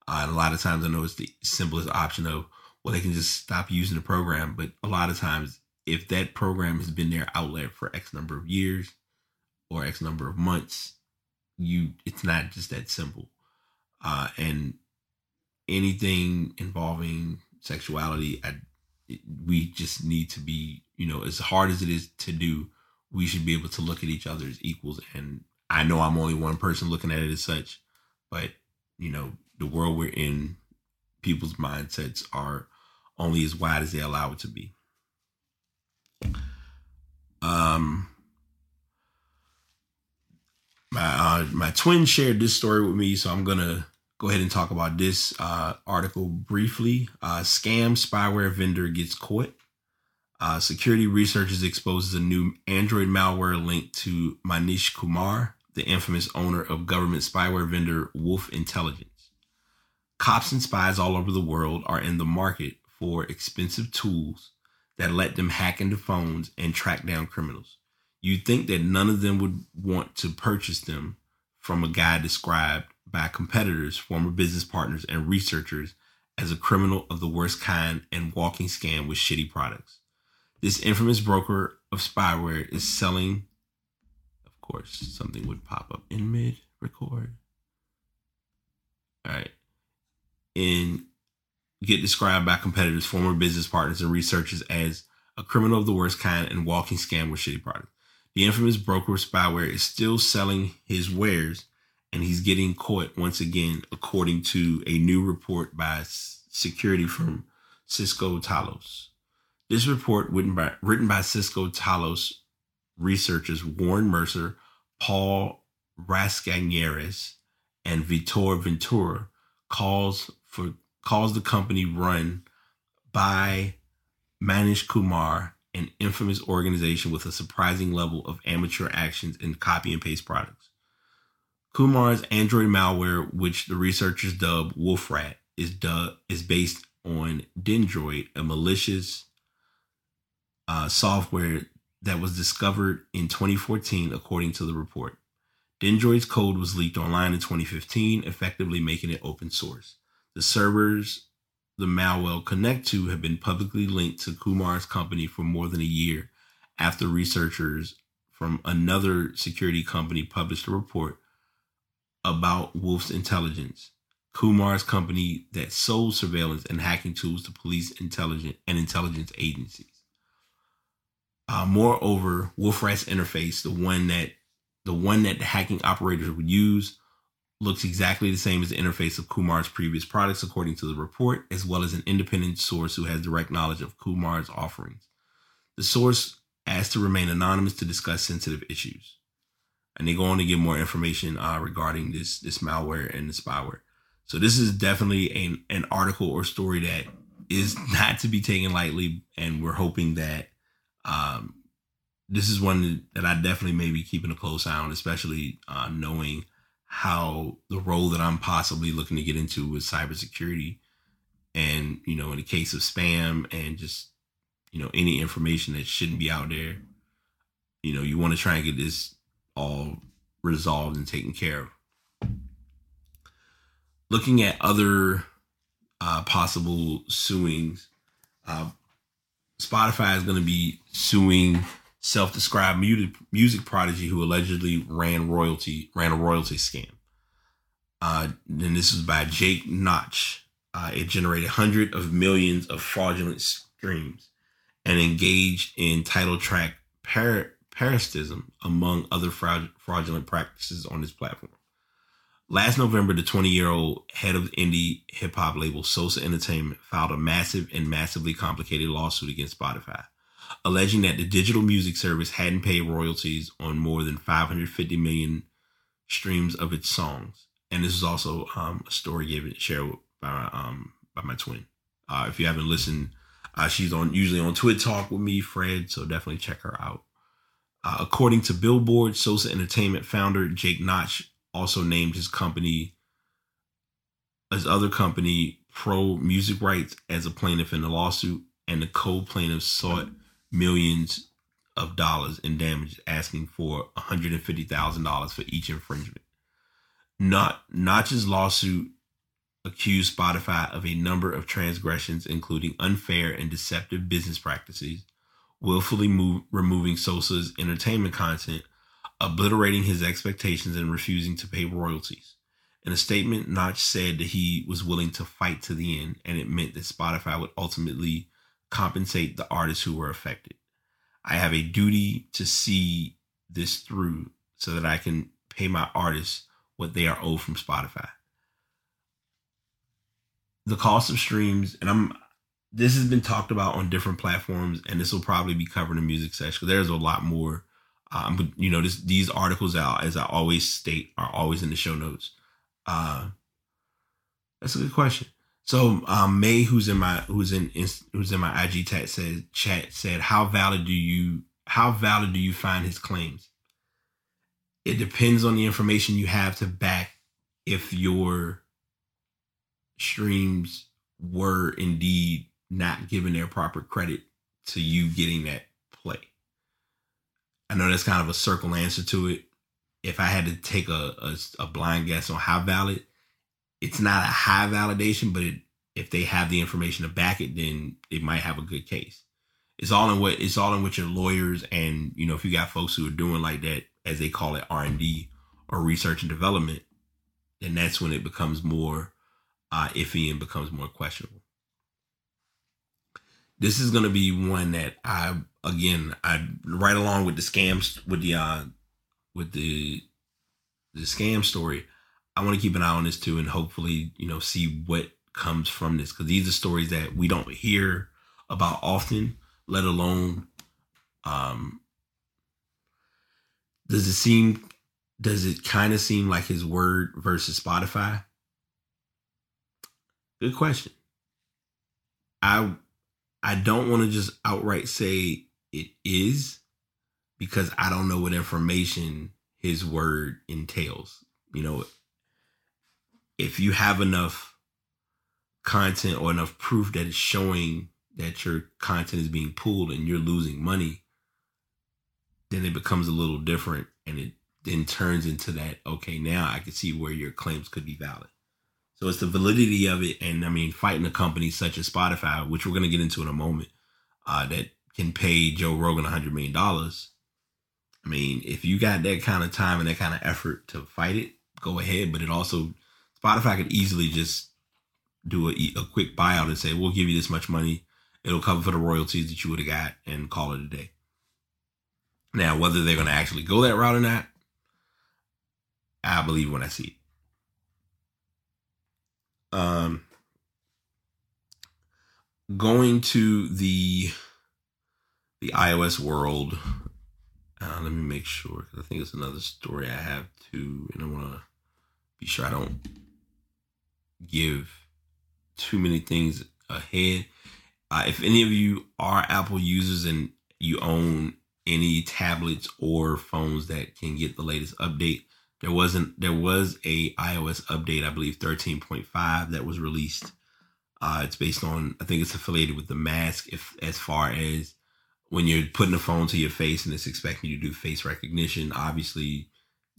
Uh, and a lot of times I know it's the simplest option of, well, they can just stop using the program. But a lot of times, if that program has been their outlet for X number of years or X number of months, you it's not just that simple. Uh, and anything involving sexuality, I, we just need to be, you know, as hard as it is to do, we should be able to look at each other as equals. And I know I'm only one person looking at it as such, but you know, the world we're in, people's mindsets are only as wide as they allow it to be. Um, my uh, my twin shared this story with me, so I'm gonna go ahead and talk about this uh, article briefly. Uh, scam spyware vendor gets caught. Uh, security researchers exposes a new Android malware linked to Manish Kumar, the infamous owner of government spyware vendor Wolf Intelligence. Cops and spies all over the world are in the market for expensive tools that let them hack into phones and track down criminals. You'd think that none of them would want to purchase them from a guy described by competitors, former business partners, and researchers as a criminal of the worst kind and walking scam with shitty products. This infamous broker of spyware is selling, of course, something would pop up in mid record. All right. In get described by competitors, former business partners, and researchers as a criminal of the worst kind and walking scam with shitty products. The infamous broker of spyware is still selling his wares and he's getting caught once again, according to a new report by security firm Cisco Talos. This report, written by, written by Cisco Talos researchers Warren Mercer, Paul Rascagneres, and Vitor Ventura, calls for calls the company run by Manish Kumar an infamous organization with a surprising level of amateur actions and copy and paste products. Kumar's Android malware, which the researchers dub WolfRAT, is dub, is based on Dendroid, a malicious uh, software that was discovered in 2014, according to the report. Dendroid's code was leaked online in 2015, effectively making it open source. The servers the malware connect to have been publicly linked to Kumar's company for more than a year after researchers from another security company published a report about Wolf's intelligence, Kumar's company that sold surveillance and hacking tools to police intelligence and intelligence agencies. Uh, moreover, WolfRAT's interface, the one that the one that the hacking operators would use, looks exactly the same as the interface of Kumar's previous products, according to the report, as well as an independent source who has direct knowledge of Kumar's offerings. The source asked to remain anonymous to discuss sensitive issues and they go on to give more information uh, regarding this this malware and the spyware. So this is definitely an an article or story that is not to be taken lightly, and we're hoping that um, this is one that I definitely may be keeping a close eye on, especially uh, knowing how the role that I'm possibly looking to get into with cybersecurity, and you know, in the case of spam and just you know any information that shouldn't be out there, you know, you want to try and get this all resolved and taken care of. Looking at other uh, possible suings, uh, Spotify is going to be suing self-described music, prodigy who allegedly ran royalty ran a royalty scam. Uh, and this was by Jake Noch. Uh, it generated hundreds of millions of fraudulent streams and engaged in title track par- parasitism, among other fraudulent practices on this platform. Last November, the 20 year old head of indie hip hop label Sosa Entertainment filed a massive and massively complicated lawsuit against Spotify, alleging that the digital music service hadn't paid royalties on more than 550 million streams of its songs. And this is also um, a story given shared by um, by my twin. Uh, if you haven't listened, uh, she's on usually on Twit Talk with me, Fred. So definitely check her out. Uh, according to Billboard, Sosa Entertainment founder Jake Noch also named his company, his other company, Pro Music Rights, as a plaintiff in the lawsuit, and the co-plaintiffs sought millions of dollars in damages, asking for $150,000 for each infringement. Not Noch's lawsuit accused Spotify of a number of transgressions, including unfair and deceptive business practices, willfully move, removing Sosa's entertainment content, obliterating his expectations, and refusing to pay royalties. In a statement, Noch said that he was willing to fight to the end, and it meant that Spotify would ultimately compensate the artists who were affected. I have a duty to see this through so that I can pay my artists what they are owed from Spotify. The cost of streams, and I'm this has been talked about on different platforms, and this will probably be covered in music section. Cuz There's a lot more, um, but you know, this, these articles out as I always state are always in the show notes. Uh, that's a good question. So um, May, who's in my who's in who's in my IG chat said chat said how valid do you how valid do you find his claims? It depends on the information you have to back if your streams were indeed not giving their proper credit to you getting that play. I know that's kind of a circle answer to it. If I had to take a, a, a blind guess on how valid, it's not a high validation, but it, if they have the information to back it, then it might have a good case. It's all in what it's all in what your lawyers and you know if you got folks who are doing like that as they call it R and D or research and development, then that's when it becomes more uh, iffy and becomes more questionable. This is to be one that I again I right along with the scams with the uh, with the the scam story. I want to keep an eye on this too, and hopefully, you know, see what comes from this because these are stories that we don't hear about often, let alone. Um, does it seem? Does it kind of seem like his word versus Spotify? Good question. I I don't want to just outright say it is because I don't know what information his word entails. You know, if you have enough content or enough proof that is showing that your content is being pulled and you're losing money, then it becomes a little different and it then turns into that, okay, now I can see where your claims could be valid. So it's the validity of it. And I mean, fighting a company such as Spotify, which we're going to get into in a moment, uh, that can pay Joe Rogan $100 million. I mean, if you got that kind of time and that kind of effort to fight it, go ahead. But it also Spotify could easily just do a, a quick buyout and say, we'll give you this much money. It'll cover for the royalties that you would have got and call it a day. Now, whether they're going to actually go that route or not, I believe when I see it. Um, going to the the iOS world. Uh, let me make sure because I think it's another story I have too, and I want to be sure I don't give too many things ahead. Uh, if any of you are Apple users and you own any tablets or phones that can get the latest update, there wasn't there was a iOS update, I believe 13.5 that was released. Uh, it's based on I think it's affiliated with the mask if as far as when you're putting a phone to your face and it's expecting you to do face recognition, obviously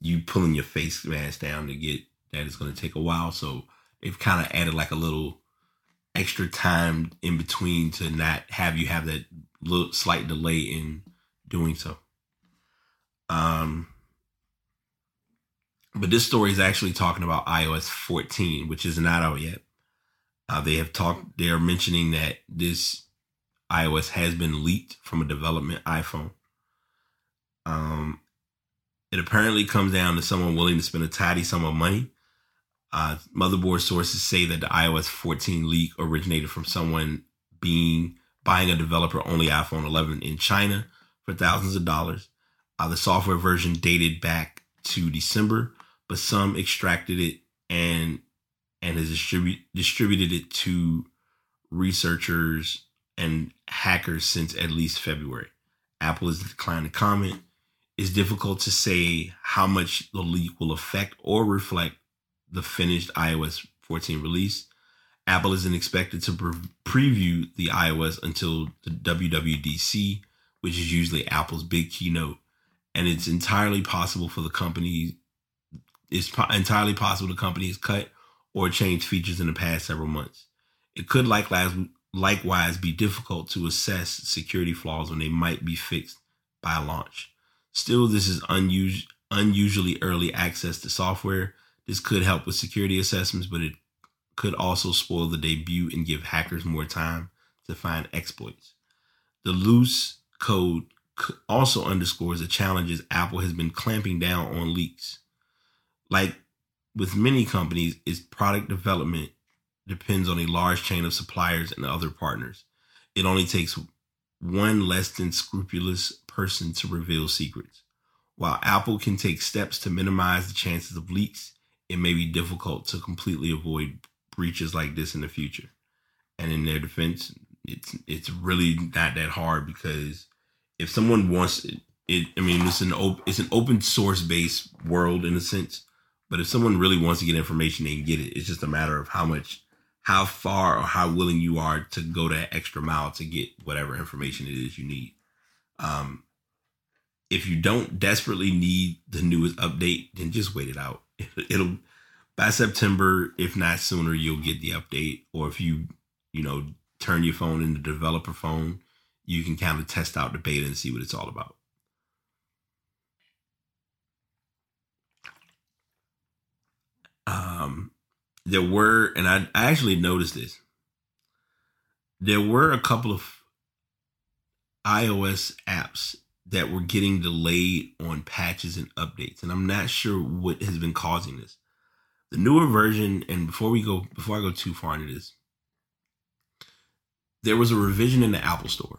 you pulling your face mask down to get that is going to take a while. So they've kind of added like a little extra time in between to not have you have that little slight delay in doing so. Um, but this story is actually talking about iOS 14, which is not out yet. Uh, they have talked. They are mentioning that this iOS has been leaked from a development iPhone. Um, it apparently comes down to someone willing to spend a tidy sum of money uh, motherboard sources say that the iOS 14 leak originated from someone being buying a developer only iPhone 11 in China for thousands of dollars. Uh, the software version dated back to December, but some extracted it and and has distribu- distributed it to researchers and hackers since at least February. Apple has declined to comment. It's difficult to say how much the leak will affect or reflect the finished iOS 14 release. Apple isn't expected to pre- preview the iOS until the WWDC, which is usually Apple's big keynote, and it's entirely possible for the company it's po- entirely possible the company has cut or changed features in the past several months. It could likewise likewise be difficult to assess security flaws when they might be fixed by launch. Still, this is unus- unusually early access to software. This could help with security assessments, but it could also spoil the debut and give hackers more time to find exploits. The loose code also underscores the challenges Apple has been clamping down on leaks. Like with many companies, its product development depends on a large chain of suppliers and other partners. It only takes one less than scrupulous person to reveal secrets. While Apple can take steps to minimize the chances of leaks, it may be difficult to completely avoid breaches like this in the future. And in their defense, it's it's really not that hard because if someone wants it, it I mean it's an op- it's an open source based world in a sense. But if someone really wants to get information, they can get it. It's just a matter of how much how far or how willing you are to go that extra mile to get whatever information it is you need. Um, if you don't desperately need the newest update, then just wait it out. It'll by September, if not sooner, you'll get the update. Or if you, you know, turn your phone into developer phone, you can kind of test out the beta and see what it's all about. Um, there were, and I, I actually noticed this. There were a couple of iOS apps that were getting delayed on patches and updates, and I'm not sure what has been causing this. The newer version, and before we go, before I go too far into this, there was a revision in the Apple Store,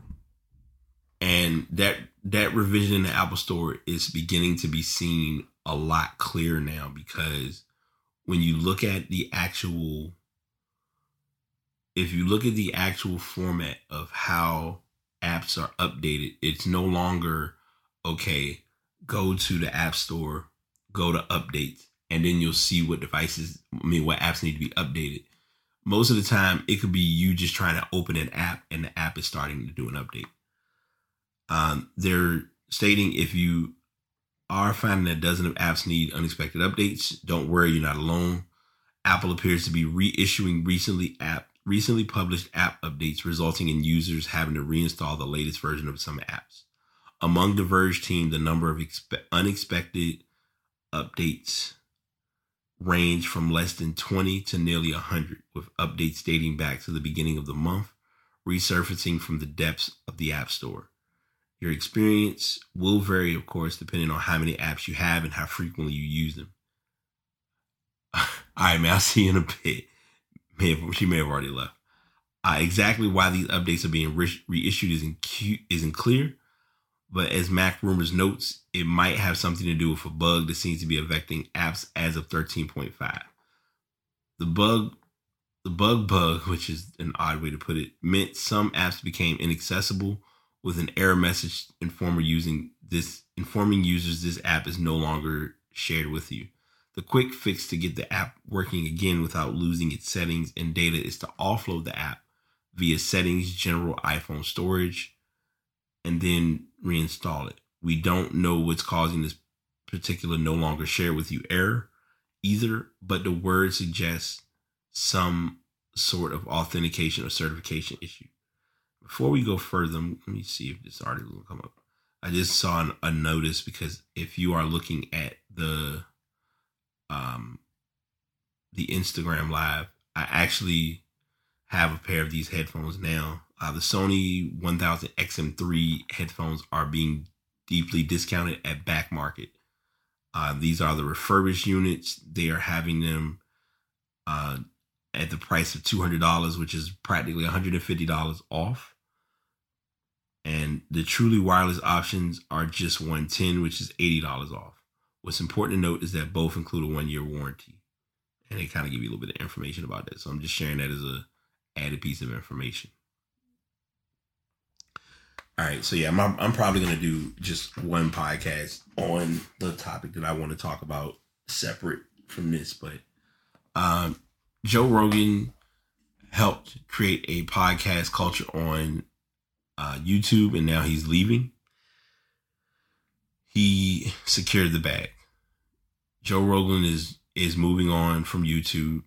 and that that revision in the Apple Store is beginning to be seen a lot clearer now because when you look at the actual if you look at the actual format of how apps are updated, it's no longer okay, go to the app store, go to updates, and then you'll see what devices, I mean, what apps need to be updated. Most of the time, it could be you just trying to open an app and the app is starting to do an update. Um, they're stating if you are finding that dozens of apps need unexpected updates. Don't worry, you're not alone. Apple appears to be reissuing recently app recently published app updates, resulting in users having to reinstall the latest version of some apps. Among the Verge team, the number of expe- unexpected updates range from less than 20 to nearly 100, with updates dating back to the beginning of the month, resurfacing from the depths of the App Store. Your experience will vary, of course, depending on how many apps you have and how frequently you use them. All right, man, I'll see you in a bit. May have, she may have already left. Uh, exactly why these updates are being re- reissued isn't, isn't clear, but as MacRumors notes, it might have something to do with a bug that seems to be affecting apps as of 13.5. The bug, the bug bug, which is an odd way to put it, meant some apps became inaccessible with an error message informing using this informing users this app is no longer shared with you. The quick fix to get the app working again without losing its settings and data is to offload the app via settings, general iPhone storage, and then reinstall it. We don't know what's causing this particular no longer share with you error either, but the word suggests some sort of authentication or certification issue. Before we go further, let me see if this article will come up. I just saw a notice because if you are looking at the um the Instagram live, I actually have a pair of these headphones now. Uh, the Sony 1000 XM3 headphones are being deeply discounted at back market. Uh, these are the refurbished units. They are having them uh, at the price of $200, which is practically $150 off and the truly wireless options are just 110 which is $80 off. What's important to note is that both include a one year warranty. And they kind of give you a little bit of information about that. So i'm just sharing that as a added piece of information. All right, so yeah, I'm, I'm probably gonna do just one podcast on the topic that I want to talk about, separate from this. But um, Joe Rogan helped create a podcast culture on uh, YouTube, and now he's leaving. He secured the bag. Joe Rogan is is moving on from YouTube.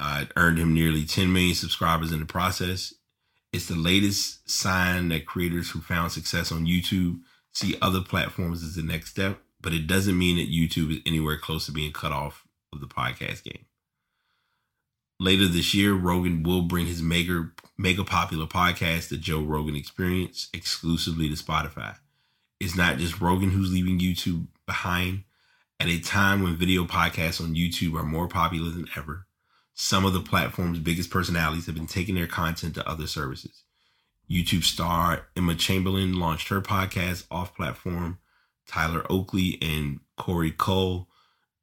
Uh, earned him nearly 10 million subscribers in the process. It's the latest sign that creators who found success on YouTube see other platforms as the next step, but it doesn't mean that YouTube is anywhere close to being cut off of the podcast game. Later this year, Rogan will bring his mega mega popular podcast, The Joe Rogan Experience, exclusively to Spotify. It's not just Rogan who's leaving YouTube behind. At a time when video podcasts on YouTube are more popular than ever, some of the platform's biggest personalities have been taking their content to other services. YouTube star Emma Chamberlain launched her podcast off platform. Tyler Oakley and Korey Kuhl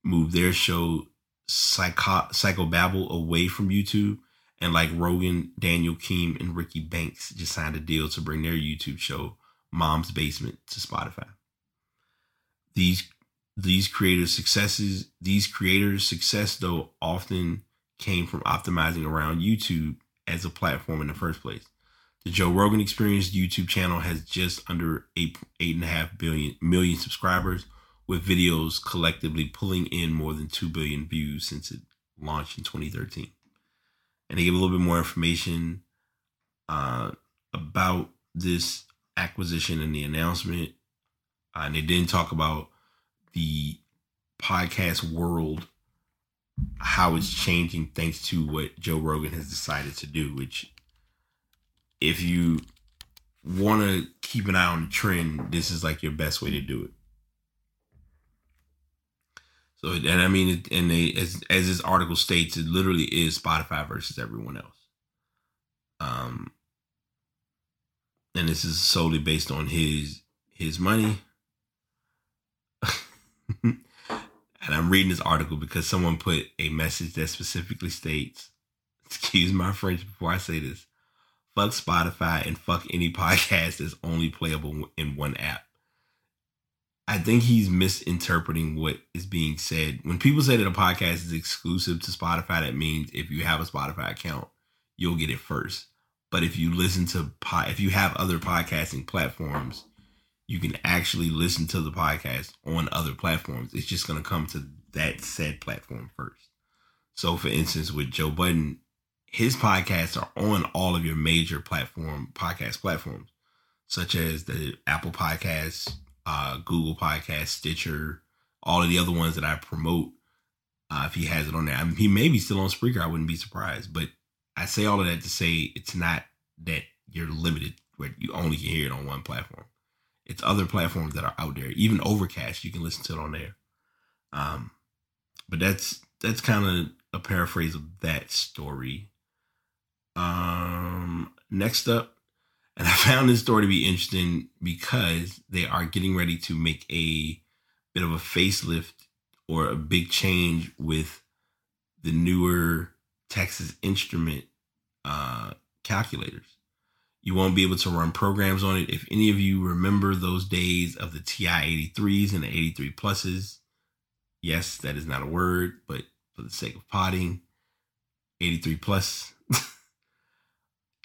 moved their show Psycho Psychobabble away from YouTube. And like Rogan, Daniel Keem, and Ricky Banks just signed a deal to bring their YouTube show Mom's Basement to Spotify. These these creators' successes, these creators' success though often came from optimizing around YouTube as a platform in the first place. The Joe Rogan Experience YouTube channel has just under eight eight and a half billion million subscribers, with videos collectively pulling in more than two billion views since it launched in 2013. And they give a little bit more information uh, about this acquisition and the announcement. Uh, and they didn't talk about the podcast world how it's changing thanks to what Joe Rogan has decided to do, which if you want to keep an eye on the trend, this is like your best way to do it. So, and I mean, and they, as as this article states, it literally is Spotify versus everyone else. Um, and this is solely based on his his money. and I'm reading this article because someone put a message that specifically states, excuse my French before I say this, fuck Spotify and fuck any podcast that's only playable in one app. I think he's misinterpreting what is being said. When people say that a podcast is exclusive to Spotify, that means if you have a Spotify account, you'll get it first. But if you listen to if you have other podcasting platforms, you can actually listen to the podcast on other platforms. It's just going to come to that said platform first. So, for instance, with Joe Budden, his podcasts are on all of your major platform podcast platforms, such as the Apple Podcasts, uh, Google Podcast, Stitcher, all of the other ones that I promote. Uh, if he has it on there, I mean, he may be still on Spreaker. I wouldn't be surprised. But I say all of that to say it's not that you're limited where you only can hear it on one platform it's other platforms that are out there. Even Overcast, you can listen to it on there. Um, but that's that's kind of a paraphrase of that story. Um, next up, and I found this story to be interesting because they are getting ready to make a bit of a facelift or a big change with the newer Texas Instrument uh, calculators you won't be able to run programs on it. If any of you remember those days of the TI 83s and the 83 pluses, yes, that is not a word, but for the sake of potting, 83 plus,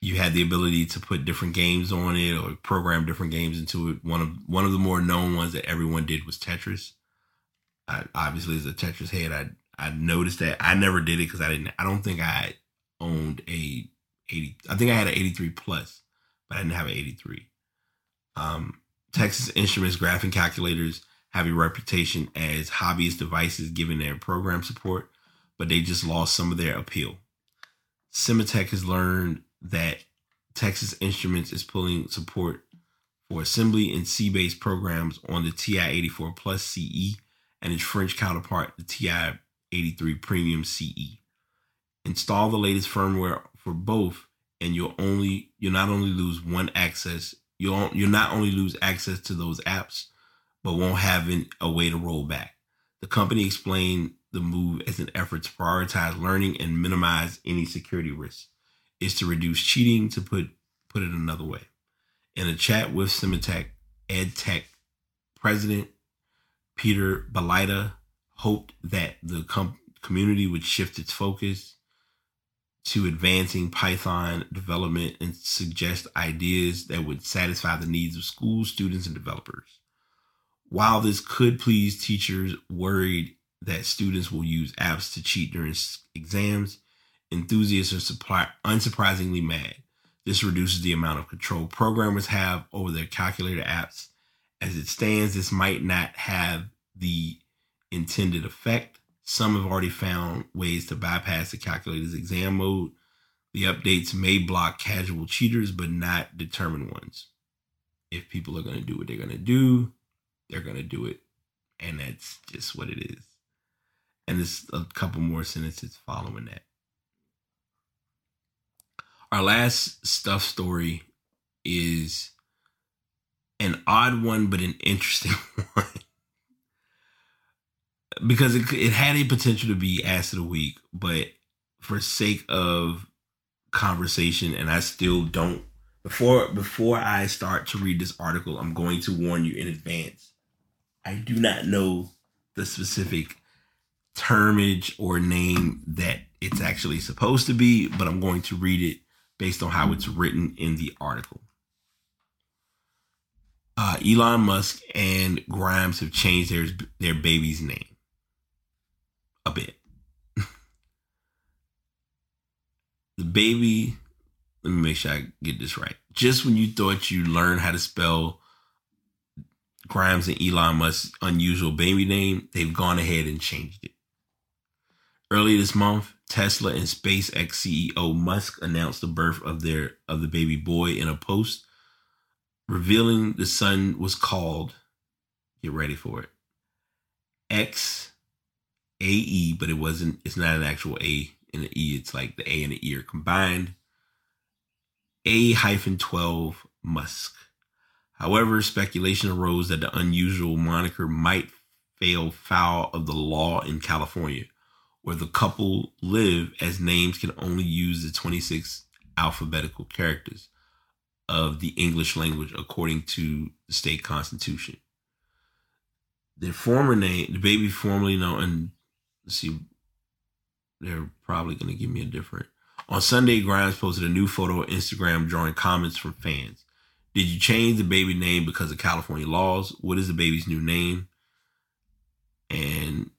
you had the ability to put different games on it or program different games into it. One of one of the more known ones that everyone did was Tetris. I, obviously, as a Tetris head, I I noticed that I never did it because I didn't. I don't think I owned a 80. I think I had an 83 plus but I didn't have an 83. Um, Texas Instruments graphing calculators have a reputation as hobbyist devices given their program support, but they just lost some of their appeal. Cemetech has learned that Texas Instruments is pulling support for assembly and C-based programs on the TI-84 Plus CE and its French counterpart, the TI-83 Premium CE. Install the latest firmware for both and you'll only you'll not only lose one access you'll you'll not only lose access to those apps but won't have an, a way to roll back the company explained the move as an effort to prioritize learning and minimize any security risks is to reduce cheating to put put it another way In a chat with Cemetech, EdTech president Peter Balyta hoped that the com- community would shift its focus to advancing Python development and suggest ideas that would satisfy the needs of schools, students, and developers. While this could please teachers worried that students will use apps to cheat during exams, enthusiasts are supply- unsurprisingly mad. This reduces the amount of control programmers have over their calculator apps. As it stands, this might not have the intended effect. Some have already found ways to bypass the calculator's exam mode. The updates may block casual cheaters, but not determined ones. If people are going to do what they're going to do, they're going to do it. And that's just what it is. And there's a couple more sentences following that. Our last stuff story is an odd one, but an interesting one. because it, it had a potential to be ass of the week, but for sake of conversation, and I still don't before before I start to read this article, I'm going to warn you in advance. I do not know the specific termage or name that it's actually supposed to be, but I'm going to read it based on how it's written in the article. Uh, Elon Musk and Grimes have changed their their baby's name a bit. the baby, let me make sure I get this right. Just when you thought you learned how to spell Grimes and Elon Musk's unusual baby name, they've gone ahead and changed it. Earlier this month, Tesla and SpaceX CEO Musk announced the birth of their of the baby boy in a post revealing the son was called get ready for it X A E, but it wasn't it's not an actual A and an E, it's like the A and the E are combined. A hyphen 12 Musk. However, speculation arose that the unusual moniker might fail foul of the law in California where the couple live as names can only use the 26 alphabetical characters of the English language according to the state constitution. Their former name, the baby formerly known, and let's see, they're probably going to give me a different. On Sunday, Grimes posted a new photo on Instagram drawing comments from fans. Did you change the baby name because of California laws? What is the baby's new name? And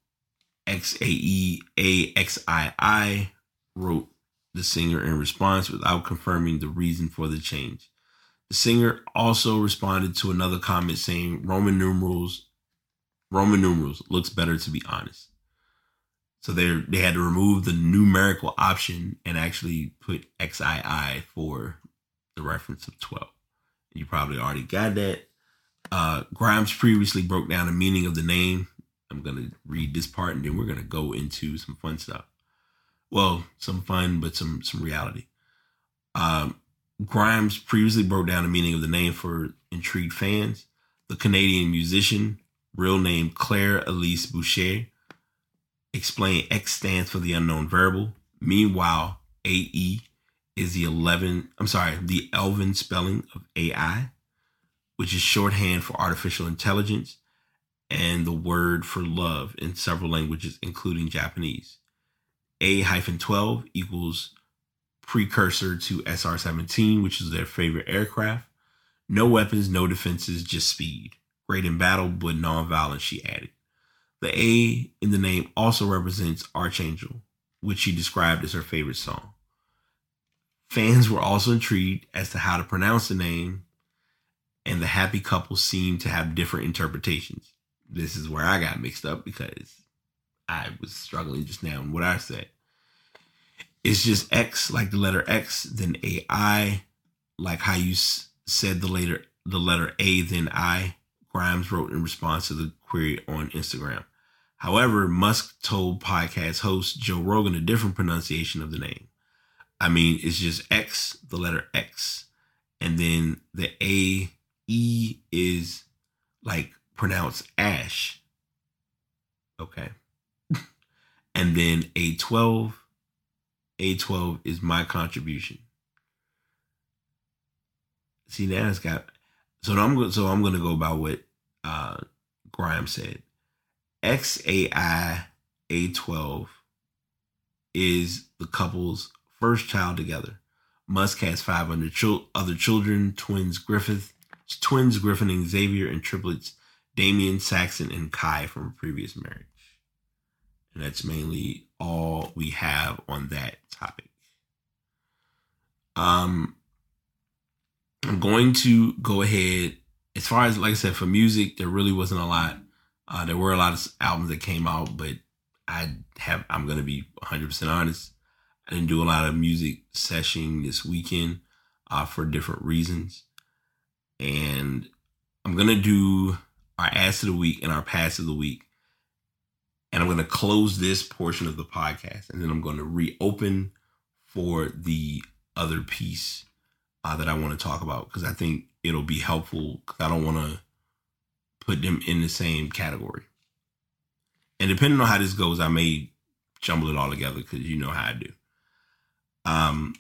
X A E A X I I wrote the singer in response without confirming the reason for the change. The singer also responded to another comment saying Roman numerals Roman numerals looks better to be honest. So they they had to remove the numerical option and actually put XII for the reference of 12. You probably already got that. Uh, Grimes previously broke down the meaning of the name I'm gonna read this part and then we're gonna go into some fun stuff. Well, some fun, but some some reality. Um, Grimes previously broke down the meaning of the name for intrigued fans. The Canadian musician, real name Claire Elise Boucher, explained X stands for the unknown variable. Meanwhile, AE is the 11, I'm sorry, the Elven spelling of AI, which is shorthand for artificial intelligence and the word for love in several languages, including Japanese. A hyphen 12 equals precursor to SR 17, which is their favorite aircraft. No weapons, no defenses, just speed. Great in battle, but non-violent, she added. The A in the name also represents Archangel, which she described as her favorite song. Fans were also intrigued as to how to pronounce the name, and the happy couple seemed to have different interpretations this is where I got mixed up because I was struggling just now in what I said. It's just X, like the letter X, then AI, like how you said the later the letter A, then I. Grimes wrote in response to the query on Instagram. However, Musk told podcast host Joe Rogan a different pronunciation of the name. I mean, it's just X, the letter X, and then the A E is like pronounce ash. Okay. and then A12. A12 is my contribution. see now it's got so I'm so I'm gonna go by what uh Grimes said. XAI A12 is the couple's first child together. Musk has five other, chil- other children, twins Griffith, twins Griffin and Xavier, and triplets Damien, Saxon, and Kai from a previous marriage. And that's mainly all we have on that topic. Um, I'm going to go ahead. As far as like I said, for music, there really wasn't a lot. Uh, there were a lot of albums that came out, but I have. I'm gonna be 100 percent honest. I didn't do a lot of music session this weekend uh, for different reasons, and I'm gonna do our ass of the week and our pass of the week, and I'm gonna close this portion of the podcast, and then I'm gonna reopen for the other piece uh, that I want to talk about because I think it'll be helpful. Because I don't want to put them in the same category. And depending on how this goes, I may jumble it all together because you know how I do. Um,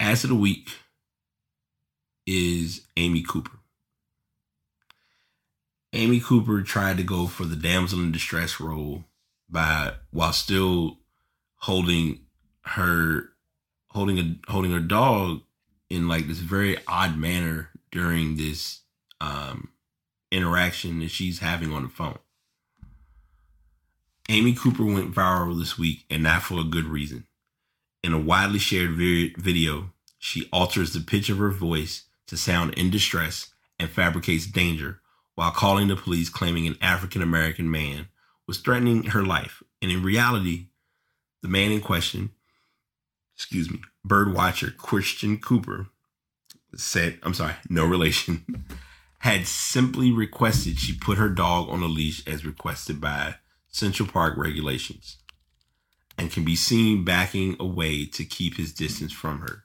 ass of the week is Amy Cooper. Amy Cooper tried to go for the damsel in distress role by while still holding her holding a holding her dog in like this very odd manner during this um interaction that she's having on the phone. Amy Cooper went viral this week and not for a good reason. In a widely shared video, she alters the pitch of her voice to sound in distress and fabricates danger while calling the police claiming an African American man was threatening her life. And in reality, the man in question, excuse me, bird watcher Christian Cooper said, I'm sorry, no relation, had simply requested she put her dog on a leash as requested by Central Park regulations and can be seen backing away to keep his distance from her.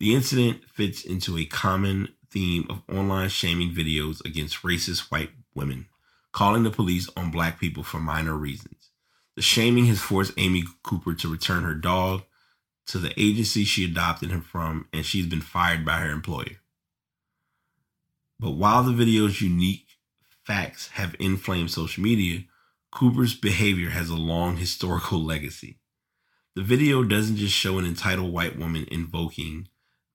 The incident fits into a common theme of online shaming videos against racist white women, calling the police on black people for minor reasons. The shaming has forced Amy Cooper to return her dog to the agency she adopted him from, and she's been fired by her employer. But while the video's unique facts have inflamed social media, Cooper's behavior has a long historical legacy. The video doesn't just show an entitled white woman invoking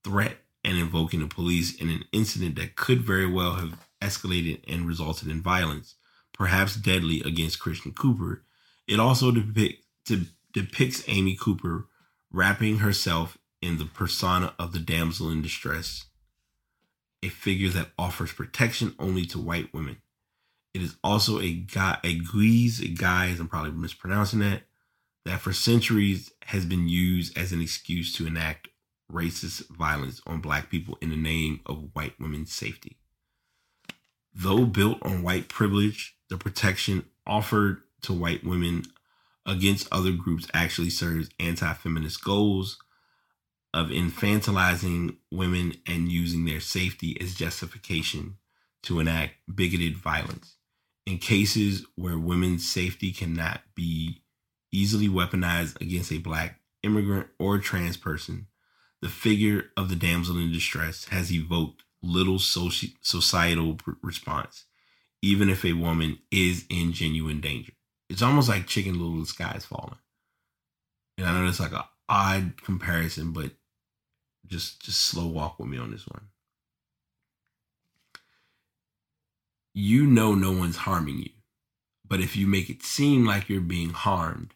threat and invoking the police in an incident that could very well have escalated and resulted in violence, perhaps deadly, against Christian Cooper. It also depict, de- depicts Amy Cooper wrapping herself in the persona of the damsel in distress, a figure that offers protection only to white women. It is also a guy, a guise, a guise, I'm probably mispronouncing that, that for centuries has been used as an excuse to enact racist violence on black people in the name of white women's safety. Though built on white privilege, the protection offered to white women against other groups actually serves anti feminist goals of infantilizing women and using their safety as justification to enact bigoted violence. In cases where women's safety cannot be easily weaponized against a black immigrant or trans person, the figure of the damsel in distress has evoked little soci- societal response, even if a woman is in genuine danger. It's almost like Chicken Little, the sky is falling. And I know it's like an odd comparison, but just just slow walk with me on this one. You know no one's harming you, but if you make it seem like you're being harmed,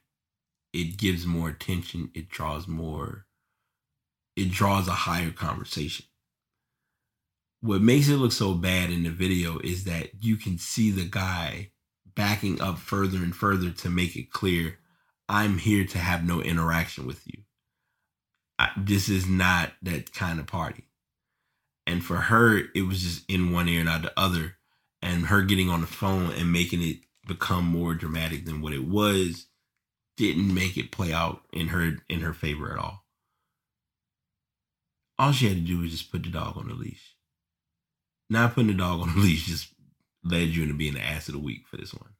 it gives more attention. It draws more it draws a higher conversation. What makes it look so bad in the video is that you can see the guy backing up further and further to make it clear I'm here to have no interaction with you. I, this is not that kind of party. And for her, it was just in one ear and out the other. And her getting on the phone and making it become more dramatic than what it was didn't make it play out in her in her favor at all. All she had to do was just put the dog on the leash. Not putting the dog on the leash just led you into being the ass of the week for this one.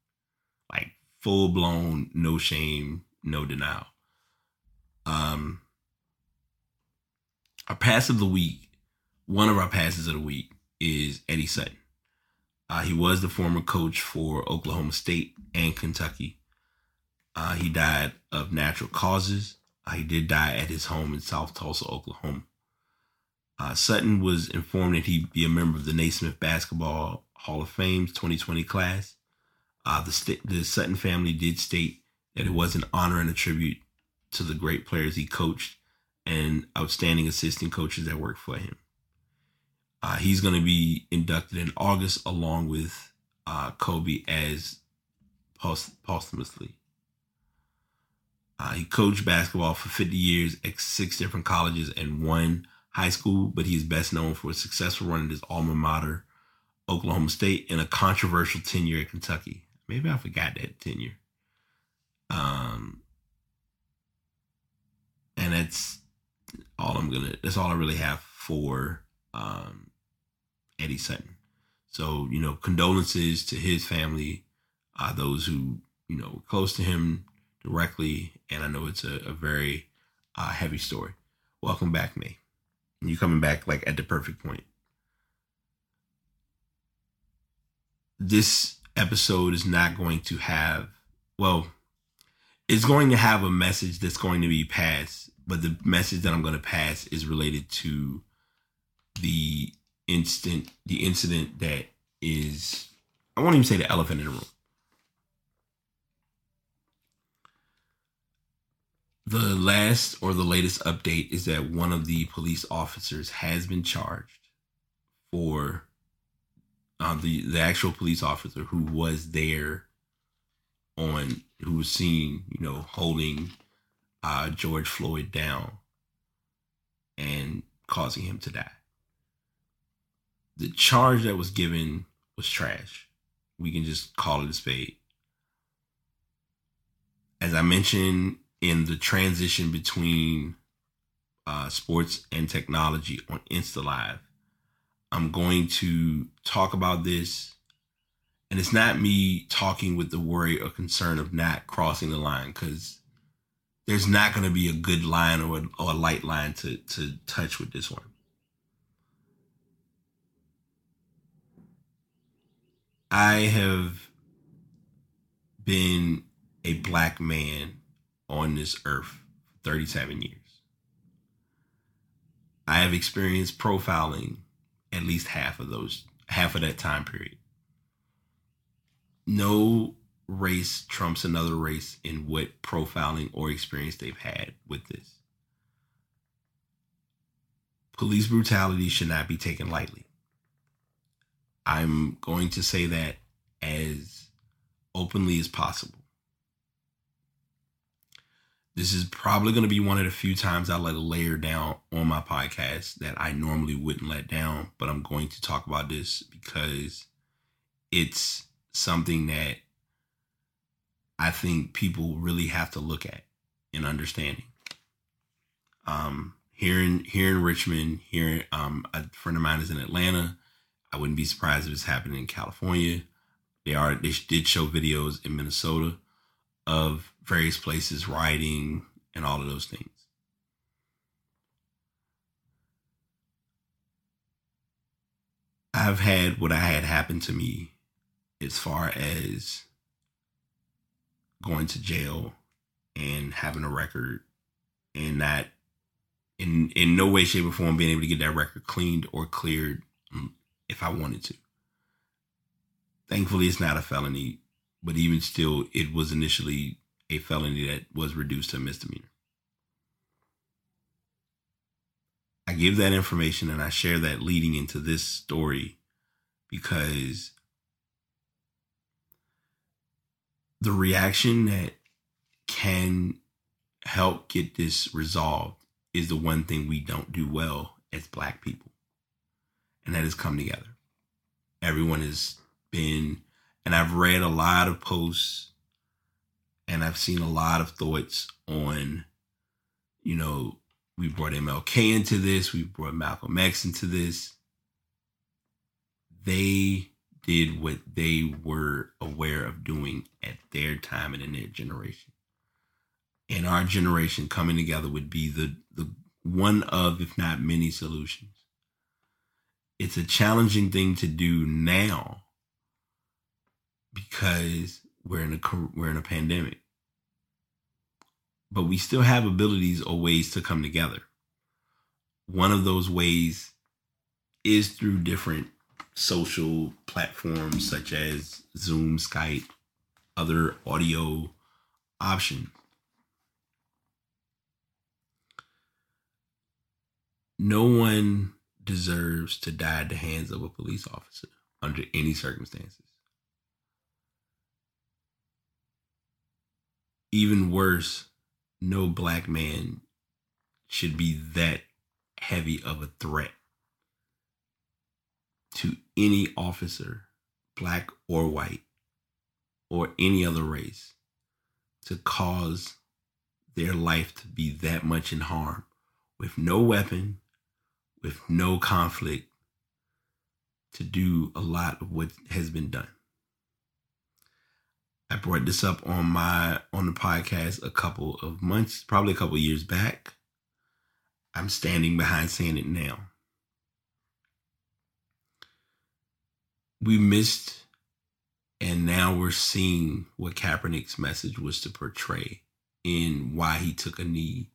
Like full blown, no shame, no denial. Um, our pass of the week one of our passes of the week is Eddie Sutton. Uh, he was the former coach for Oklahoma State and Kentucky. Uh, he died of natural causes. Uh, he did die at his home in South Tulsa, Oklahoma. Uh, Sutton was informed that he'd be a member of the Naismith Basketball Hall of Fame's 2020 class. Uh, the, st- the Sutton family did state that it was an honor and a tribute to the great players he coached and outstanding assistant coaches that worked for him. Uh, he's going to be inducted in August along with uh, Kobe as post- posthumously. Uh, he coached basketball for 50 years at six different colleges and one high school, but he is best known for a successful run at his alma mater, Oklahoma State, and a controversial tenure at Kentucky. Maybe I forgot that tenure. Um, and that's all I'm gonna. That's all I really have for um, Eddie Sutton. So you know, condolences to his family, uh, those who you know were close to him directly, and I know it's a, a very uh, heavy story. Welcome back, May. You coming back like at the perfect point. This episode is not going to have well it's going to have a message that's going to be passed but the message that i'm going to pass is related to the instant the incident that is i won't even say the elephant in the room the last or the latest update is that one of the police officers has been charged for uh, the the actual police officer who was there on who was seen, you know, holding uh, George Floyd down and causing him to die. The charge that was given was trash. We can just call it a spade. As I mentioned in the transition between uh, sports and technology on Insta Live, I'm going to talk about this. And it's not me talking with the worry or concern of not crossing the line because there's not going to be a good line or a, or a light line to, to touch with this one. I have been a black man on this earth 37 years. I have experienced profiling at least half of those half of that time period. No race trumps another race in what profiling or experience they've had with this. Police brutality should not be taken lightly. I'm going to say that as openly as possible. This is probably going to be one of the few times I let a layer down on my podcast that I normally wouldn't let down, but I'm going to talk about this because it's something that I think people really have to look at in understanding. Um, here in here in Richmond, here um, a friend of mine is in Atlanta. I wouldn't be surprised if it's happening in California. They are they did show videos in Minnesota of various places, writing, and all of those things. I've had what I had happen to me as far as going to jail and having a record and not in in no way, shape, or form being able to get that record cleaned or cleared if I wanted to. Thankfully, it's not a felony, but even still, it was initially a felony that was reduced to a misdemeanor. I give that information and I share that leading into this story because the reaction that can help get this resolved is the one thing we don't do well as black people. And that is come together. Everyone has been, and I've read a lot of posts and I've seen a lot of thoughts on, you know, we brought MLK into this, we brought Malcolm X into this. They did what they were aware of doing at their time and in their generation. And our generation coming together would be the the one of, if not many, solutions. it's a challenging thing to do now because we're in a we're in a pandemic. But we still have abilities or ways to come together. One of those ways is through different social platforms such as Zoom, Skype, other audio options. No one deserves to die at the hands of a police officer under any circumstances. Even worse, no black man should be that heavy of a threat to any officer, black or white, or any other race, to cause their life to be that much in harm with no weapon, with no conflict, to do a lot of what has been done. I brought this up on my on the podcast a couple of months, probably a couple years back. I'm standing behind saying it now. We missed and now we're seeing what Kaepernick's message was to portray in why he took a knee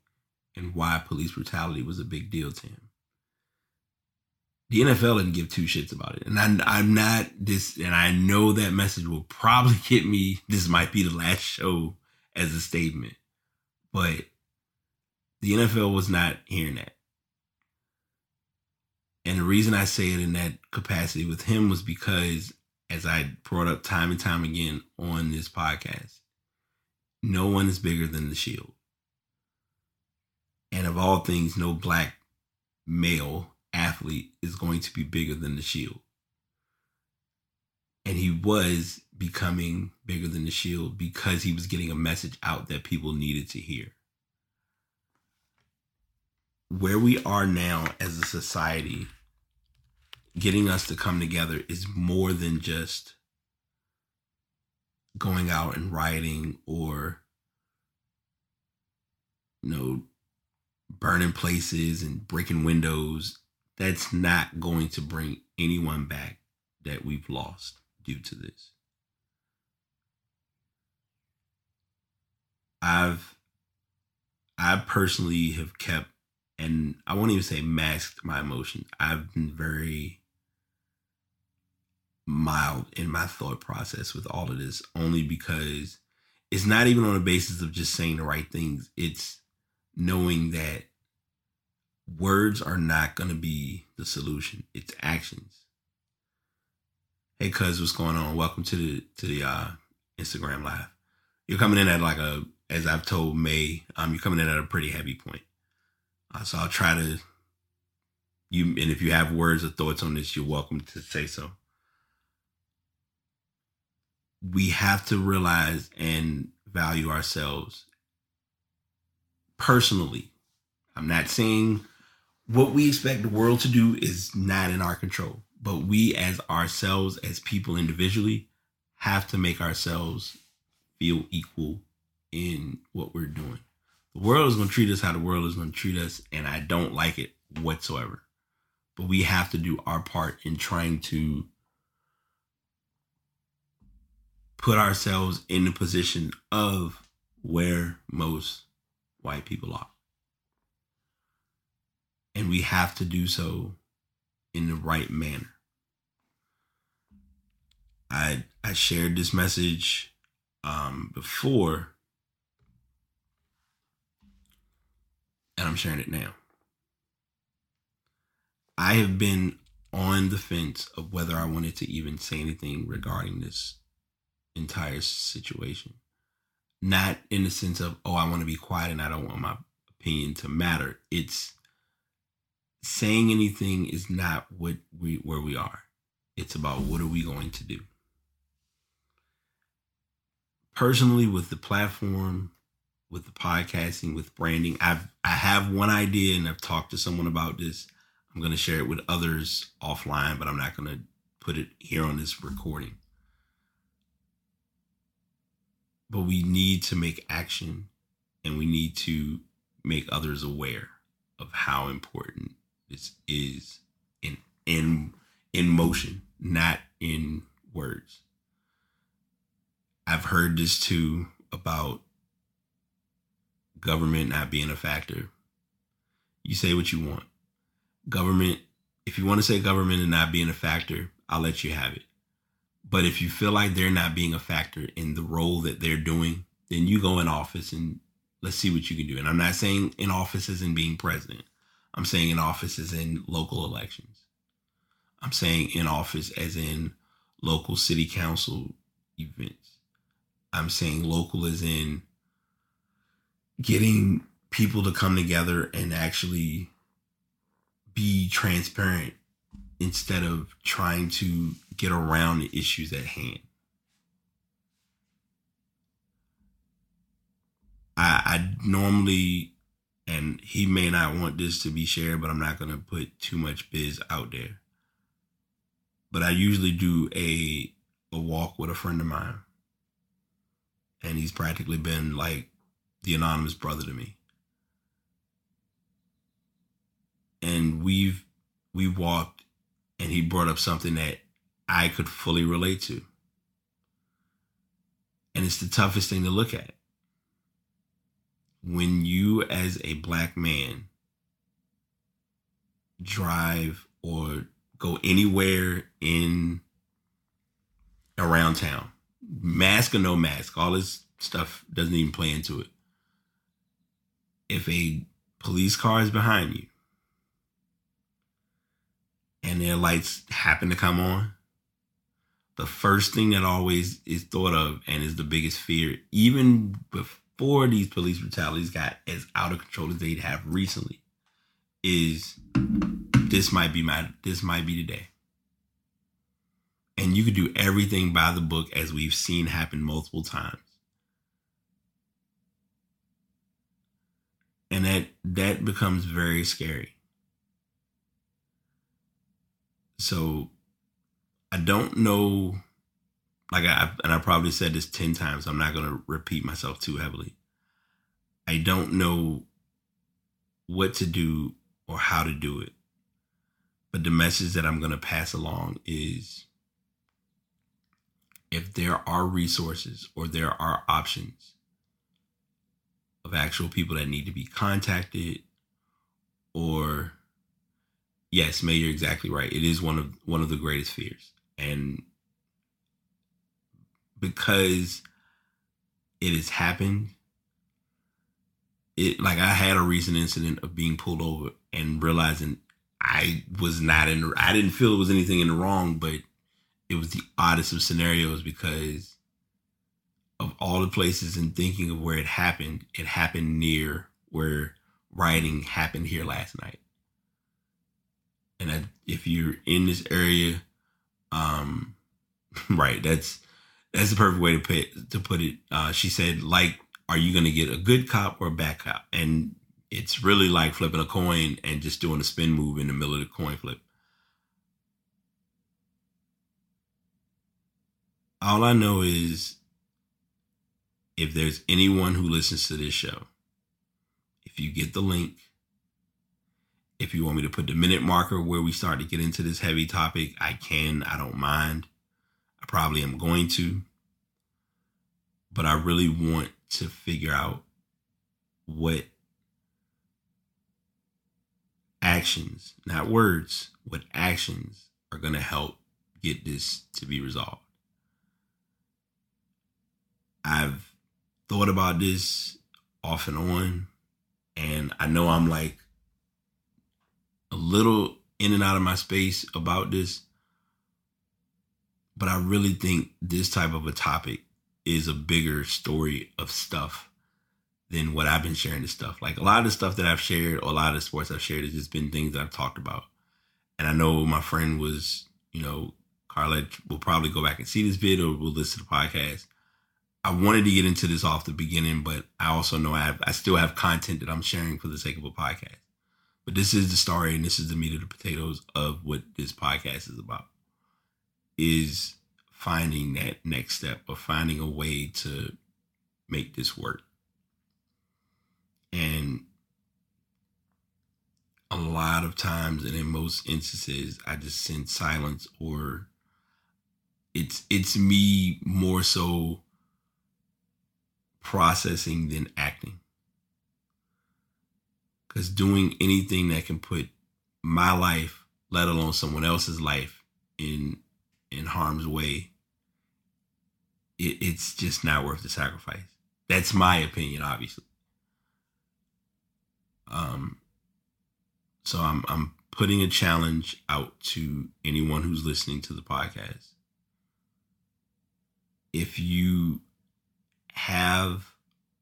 and why police brutality was a big deal to him the NFL didn't give two shits about it. And I'm, I'm not this, and I know that message will probably get me. This might be the last show as a statement, but the NFL was not hearing that. And the reason I say it in that capacity with him was because, as I brought up time and time again on this podcast, no one is bigger than the shield. And of all things, no black male athlete is going to be bigger than the shield. And he was becoming bigger than the shield because he was getting a message out that people needed to hear. Where we are now as a society, getting us to come together is more than just going out and rioting or you know burning places and breaking windows that's not going to bring anyone back that we've lost due to this. I've I personally have kept and I won't even say masked my emotions. I've been very mild in my thought process with all of this only because it's not even on the basis of just saying the right things. It's knowing that words are not going to be the solution. It's actions. Hey, cuz, what's going on? Welcome to the to the uh, Instagram live. You're coming in at like a, as I've told May, um, you're coming in at a pretty heavy point. Uh, so I'll try to you, and if you have words or thoughts on this, you're welcome to say so. We have to realize and value ourselves personally. I'm not saying what we expect the world to do is not in our control. But we, as ourselves, as people individually, have to make ourselves feel equal in what we're doing. The world is going to treat us how the world is going to treat us, and I don't like it whatsoever. But we have to do our part in trying to put ourselves in the position of where most white people are and we have to do so in the right manner. I I shared this message um, before, and I'm sharing it now. I have been on the fence of whether I wanted to even say anything regarding this entire situation. Not in the sense of, oh, I want to be quiet and I don't want my opinion to matter. It's saying anything is not what we where we are. It's about what are we going to do. Personally, with the platform, with the podcasting, with branding, I've I have one idea and I've talked to someone about this. I'm going to share it with others offline, but I'm not going to put it here on this recording. But we need to make action and we need to make others aware of how important this is in in in motion, not in words. I've heard this too about government not being a factor. You say what you want. Government, if you want to say government and not being a factor, I'll let you have it. But if you feel like they're not being a factor in the role that they're doing, then you go in office and let's see what you can do. And I'm not saying in office isn't being president. I'm saying in office as in local elections. I'm saying in office as in local city council events. I'm saying local as in getting people to come together and actually be transparent instead of trying to get around the issues at hand. I, I normally, and he may not want this to be shared, but I'm not going to put too much biz out there. But I usually do a a walk with a friend of mine, and he's practically been like the anonymous brother to me. And we've we walked, and he brought up something that I could fully relate to, and it's the toughest thing to look at when you as a black man drive or go anywhere in around town mask or no mask all this stuff doesn't even play into it. If a police car is behind you and their lights happen to come on the first thing that always is thought of and is the biggest fear even before before these police brutalities got as out of control as they'd have recently is this might be my this might be the day. And you could do everything by the book as we've seen happen multiple times. And that that becomes very scary. So i don't know like I and I probably said this 10 times. I'm not going to repeat myself too heavily. I don't know what to do or how to do it. But the message that I'm going to pass along is if there are resources or there are options of actual people that need to be contacted or yes, May, you're exactly right. It is one of one of the greatest fears. And because it has happened. It like I had a recent incident of being pulled over and realizing I was not in. I didn't feel it was anything in the wrong, but it was the oddest of scenarios because of all the places and thinking of where it happened. It happened near where rioting happened here last night. And I, if you're in this area, um, right, that's that's the perfect way to put to put it. Uh, she said, like, are you going to get a good cop or a bad cop? And it's really like flipping a coin and just doing a spin move in the middle of the coin flip. All I know is if there's anyone who listens to this show, if you get the link, if you want me to put the minute marker where we start to get into this heavy topic, I can. I don't mind. Probably am going to. But I really want to figure out what actions, not words, what actions are going to help get this to be resolved. I've thought about this off and on, and I know I'm like a little in and out of my space about this, but I really think this type of a topic is a bigger story of stuff than what I've been sharing the stuff. Like a lot of the stuff that I've shared, or a lot of the sports I've shared, has just been things that I've talked about. And I know my friend was, you know, Carla will probably go back and see this video or will listen to the podcast. I wanted to get into this off the beginning, but I also know I have I still have content that I'm sharing for the sake of a podcast. But this is the story and this is the meat of the potatoes of what this podcast is about. Is finding that next step or finding a way to make this work. And a lot of times and in most instances I just sense silence or it's it's me more so processing than acting. Cuz doing anything that can put my life, let alone someone else's life in in harm's way, it, it's just not worth the sacrifice. That's my opinion, obviously. Um, so I'm I'm putting a challenge out to anyone who's listening to the podcast. If you have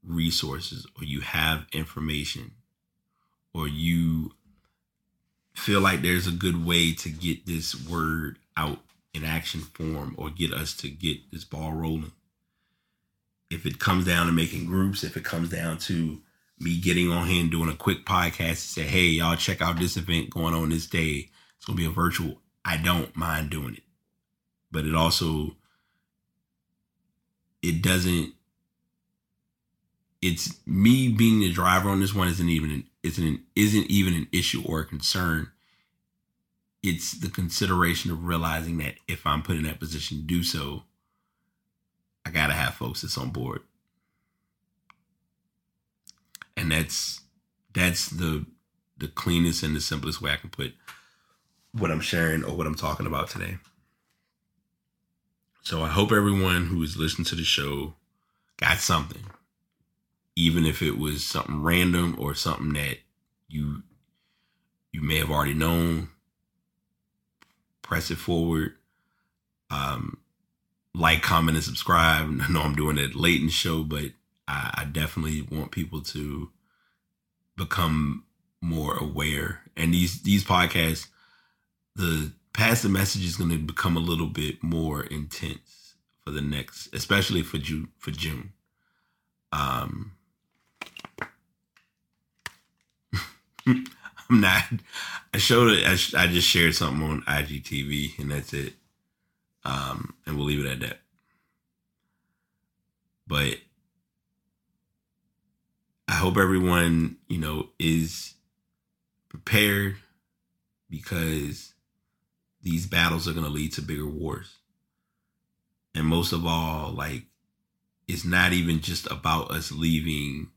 resources or you have information or you feel like there's a good way to get this word out in action form or get us to get this ball rolling. If it comes down to making groups, if it comes down to me getting on here and doing a quick podcast and say, hey, y'all check out this event going on this day. It's gonna be a virtual. I don't mind doing it. But it also it doesn't it's me being the driver on this one isn't even an, isn't an, isn't even an issue or a concern. It's the consideration of realizing that if I'm put in that position to do so, I gotta have folks that's on board and that's that's the the cleanest and the simplest way I can put what I'm sharing or what I'm talking about today. So I hope everyone who is listening to the show got something, even if it was something random or something that you you may have already known. Press it forward. Um, like, comment, and subscribe. I know I'm doing it late in show, but I, I definitely want people to become more aware. And these these podcasts, the pass the message is going to become a little bit more intense for the next, especially for June. For June, um, I'm not. I showed it. I, I just shared something on IGTV, and that's it. Um, and we'll leave it at that. But I hope everyone, you know, is prepared because these battles are going to lead to bigger wars. And most of all, like, it's not even just about us leaving.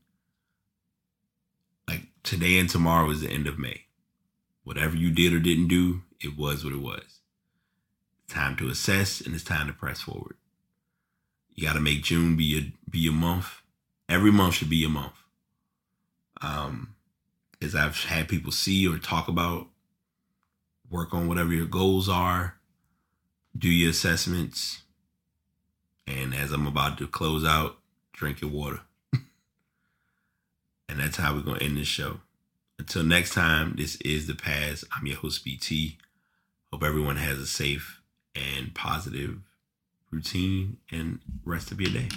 Today and tomorrow is the end of May. Whatever you did or didn't do, it was what it was. Time to assess and it's time to press forward. You got to make June be a be a month. Every month should be a month um, as I've had people see or talk about, work on whatever your goals are, do your assessments, and as I'm about to close out, drink your water. And that's how we're going to end this show. Until next time, this is The Pass. I'm your host, BT. Hope everyone has a safe and positive routine and rest of your day.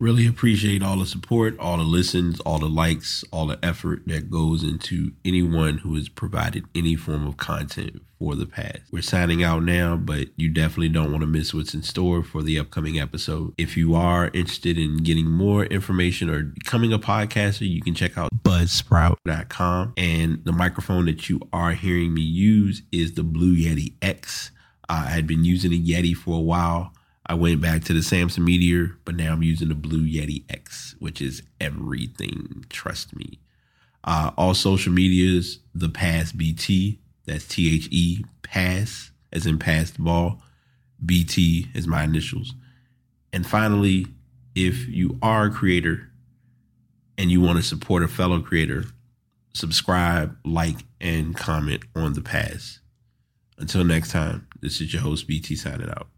Really appreciate all the support, all the listens, all the likes, all the effort that goes into anyone who has provided any form of content for the past. We're signing out now, but you definitely don't want to miss what's in store for the upcoming episode. If you are interested in getting more information or becoming a podcaster, you can check out buzzsprout.com. And the microphone that you are hearing me use is the Blue Yeti X. I had been using a Yeti for a while. I went back to the Samson Meteor, but now I'm using the Blue Yeti X, which is everything. Trust me. Uh, all social medias, the Pass BT. That's T H E Pass, as in pass the ball. BT is my initials. And finally, if you are a creator and you want to support a fellow creator, subscribe, like, and comment on the pass. Until next time, this is your host BT signing out.